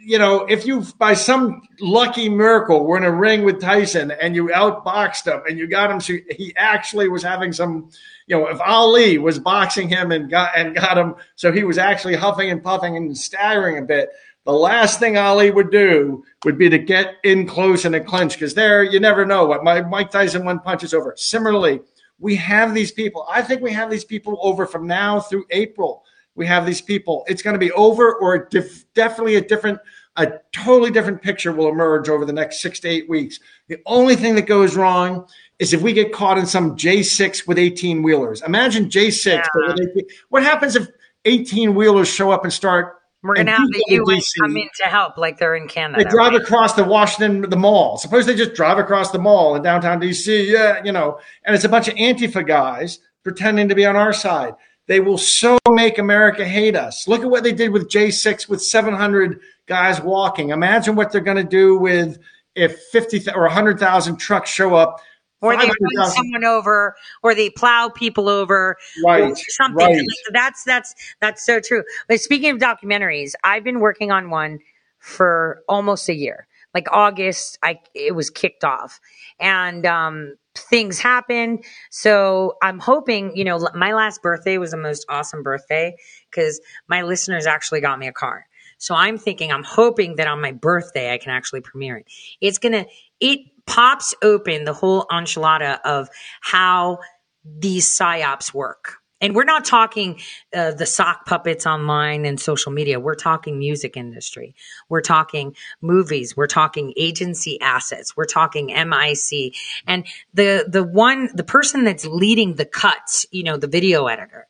you know, if you by some lucky miracle were in a ring with Tyson and you outboxed him and you got him, so he actually was having some. You know, if Ali was boxing him and got and got him, so he was actually huffing and puffing and staggering a bit. The last thing Ali would do would be to get in close in a clinch because there you never know what my, Mike Tyson one punch is over. Similarly, we have these people. I think we have these people over from now through April. We have these people. It's going to be over, or def- definitely a different, a totally different picture will emerge over the next six to eight weeks. The only thing that goes wrong is if we get caught in some J6 with 18 wheelers. Imagine J6. but with 18 What happens if 18 wheelers show up and start? We're gonna have the in come in to help, like they're in Canada. They drive right? across the Washington, the mall. Suppose they just drive across the mall in downtown DC. Yeah, you know, and it's a bunch of Antifa guys pretending to be on our side. They will so make America hate us. Look at what they did with J6 with 700 guys walking. Imagine what they're going to do with if 50 or 100,000 trucks show up. or they run someone over, or they plow people over, Right, something. right. Like, that's that's that's so true. But speaking of documentaries, I've been working on one for almost a year. Like August, I it was kicked off, and um, things happened. So I'm hoping, you know, my last birthday was the most awesome birthday because my listeners actually got me a car. So I'm thinking, I'm hoping that on my birthday I can actually premiere it. It's gonna, it pops open the whole enchilada of how these psyops work. And we're not talking uh, the sock puppets online and social media. We're talking music industry. We're talking movies. We're talking agency assets. We're talking MIC. And the the one the person that's leading the cuts, you know, the video editor,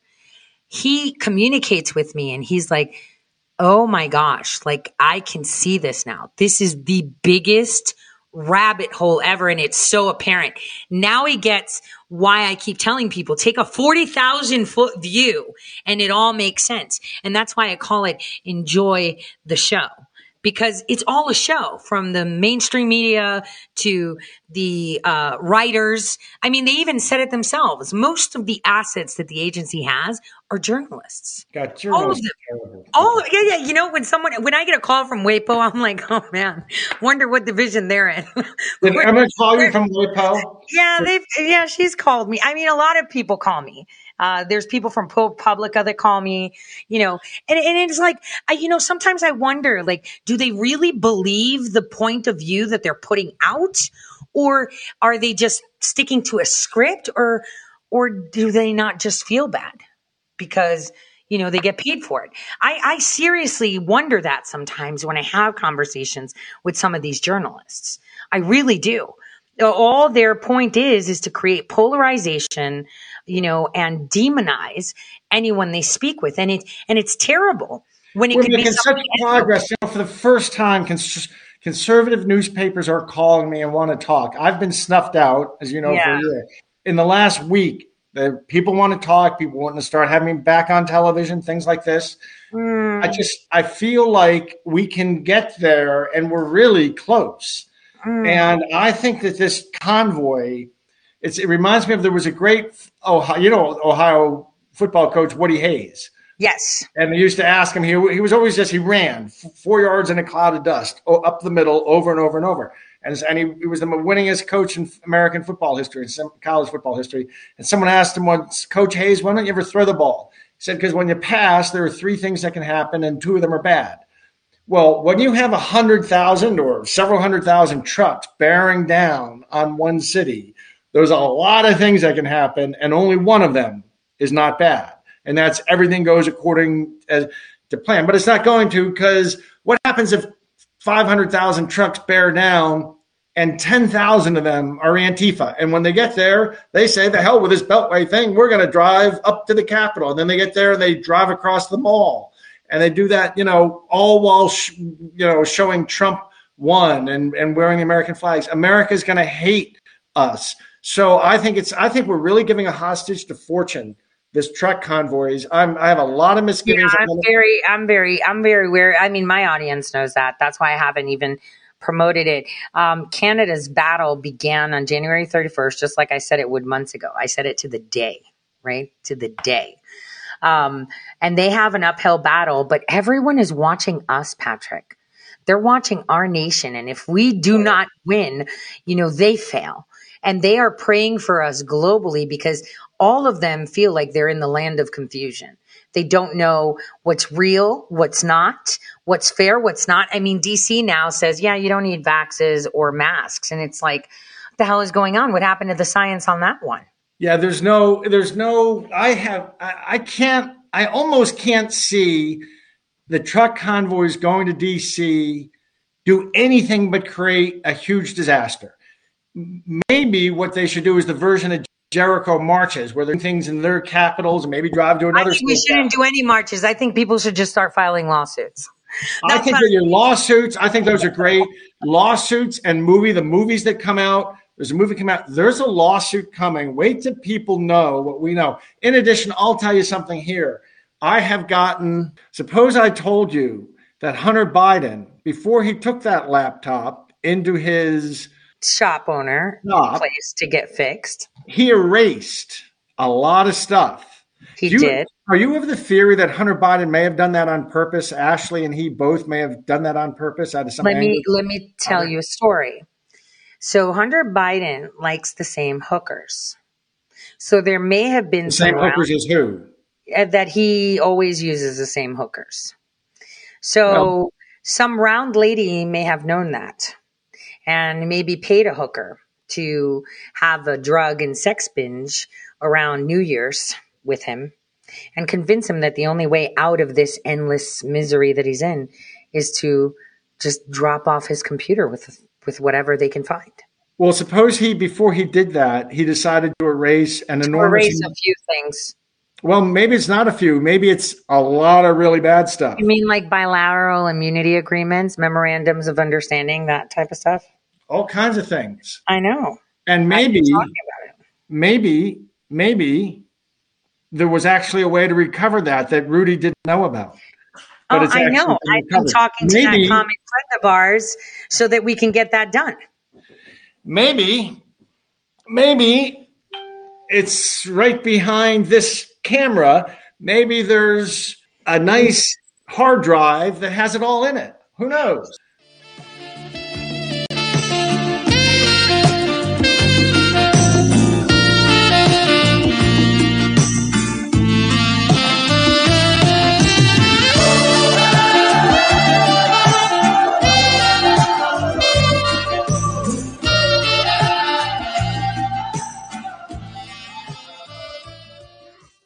he communicates with me and he's like, oh my gosh, like I can see this now. This is the biggest rabbit hole ever. And it's so apparent. Now he gets why I keep telling people take a 40,000 foot view and it all makes sense. And that's why I call it enjoy the show because it's all a show from the mainstream media to the uh, writers. I mean, they even said it themselves. Most of the assets that the agency has are journalists. God, All of them. Oh yeah, yeah. You know, when someone when I get a call from WAPO, I'm like, oh man, wonder what division they're in. Did Emma call you from WAPO? Yeah, they've yeah, she's called me. I mean, a lot of people call me. Uh, there's people from Publica that call me, you know, and, and it's like, I, you know, sometimes I wonder, like, do they really believe the point of view that they're putting out, or are they just sticking to a script, or, or do they not just feel bad because you know they get paid for it? I, I seriously wonder that sometimes when I have conversations with some of these journalists. I really do all their point is is to create polarization you know and demonize anyone they speak with and it and it's terrible when it We're making such progress. You know, for the first time, cons- conservative newspapers are calling me and want to talk. I've been snuffed out, as you know, for a year. In the last week, the people want to talk. People want to start having me back on television, things like this. Mm. I just I feel like we can get there, and we're really close. Mm. And I think that this convoy, it's, it reminds me of there was a great Ohio, you know, Ohio football coach Woody Hayes. Yes. And they used to ask him. He, he was always just he ran four yards in a cloud of dust up the middle over and over and over. And, and he, he was the winningest coach in American football history, in some college football history. And someone asked him once, Coach Hayes, why don't you ever throw the ball? He said, because when you pass, there are three things that can happen, and two of them are bad. Well, when you have a hundred thousand or several hundred thousand trucks bearing down on one city, there's a lot of things that can happen, and only one of them is not bad. And that's everything goes according as to plan. But it's not going to because what happens if 500,000 trucks bear down and 10,000 of them are Antifa? And when they get there, they say, the hell with this Beltway thing. We're going to drive up to the Capitol. And then they get there and they drive across the mall. And they do that, you know, all while, sh- you know, showing Trump won and, and wearing the American flags. America's going to hate us. So I think it's, I think we're really giving a hostage to fortune. This truck convoys. I'm, I have a lot of misgivings. Yeah. I'm very, I'm very, I'm very wary. I mean, my audience knows that. That's why I haven't even promoted it. Um, Canada's battle began on January 31st, just like I said it would months ago. I said it to the day, right? To the day. Um, and they have an uphill battle, but everyone is watching us, Patrick. They're watching our nation. And if we do not win, you know, they fail. And they are praying for us globally because all of them feel like they're in the land of confusion. They don't know what's real, what's not, what's fair, what's not. I mean, DC now says, yeah, you don't need vaxes or masks. And it's like, what the hell is going on? What happened to the science on that one? Yeah, there's no, there's no. I have, I, I can't, I almost can't see the truck convoys going to DC do anything but create a huge disaster. Maybe what they should do is the version of Jericho marches, where they're doing things in their capitals and maybe drive to another. I think we shouldn't do any marches. I think people should just start filing lawsuits. I think that your lawsuits, I think those are great. Lawsuits and movie, the movies that come out. There's a movie come out. There's a lawsuit coming. Wait till people know what we know. In addition, I'll tell you something here. I have gotten, suppose I told you that Hunter Biden, before he took that laptop into his shop owner shop, place to get fixed, he erased a lot of stuff. He you- did. Are you of the theory that Hunter Biden may have done that on purpose? Ashley and he both may have done that on purpose out of some let me let me tell you a story. So Hunter Biden likes the same hookers. So there may have been The same some hookers as who? uh, that he always uses the same hookers. So Well- some round lady may have known that and maybe paid a hooker to have a drug and sex binge around New Year's with him and convince him that the only way out of this endless misery that he's in is to just drop off his computer with with whatever they can find. Well, suppose he before he did that, he decided to erase an To enormous. erase a few things. well, maybe it's not a few. Maybe it's a lot of really bad stuff. You mean like bilateral immunity agreements, memorandums of understanding, that type of stuff? All kinds of things. I know. And maybe, talking about it. maybe, maybe there was actually a way to recover that that Rudy didn't know about. but oh, I know. I've been talking to Maybe- that comic friend of ours so that we can get that done. maybe, maybe it's right behind this camera. Maybe there's a nice hard drive that has it all in it. Who knows?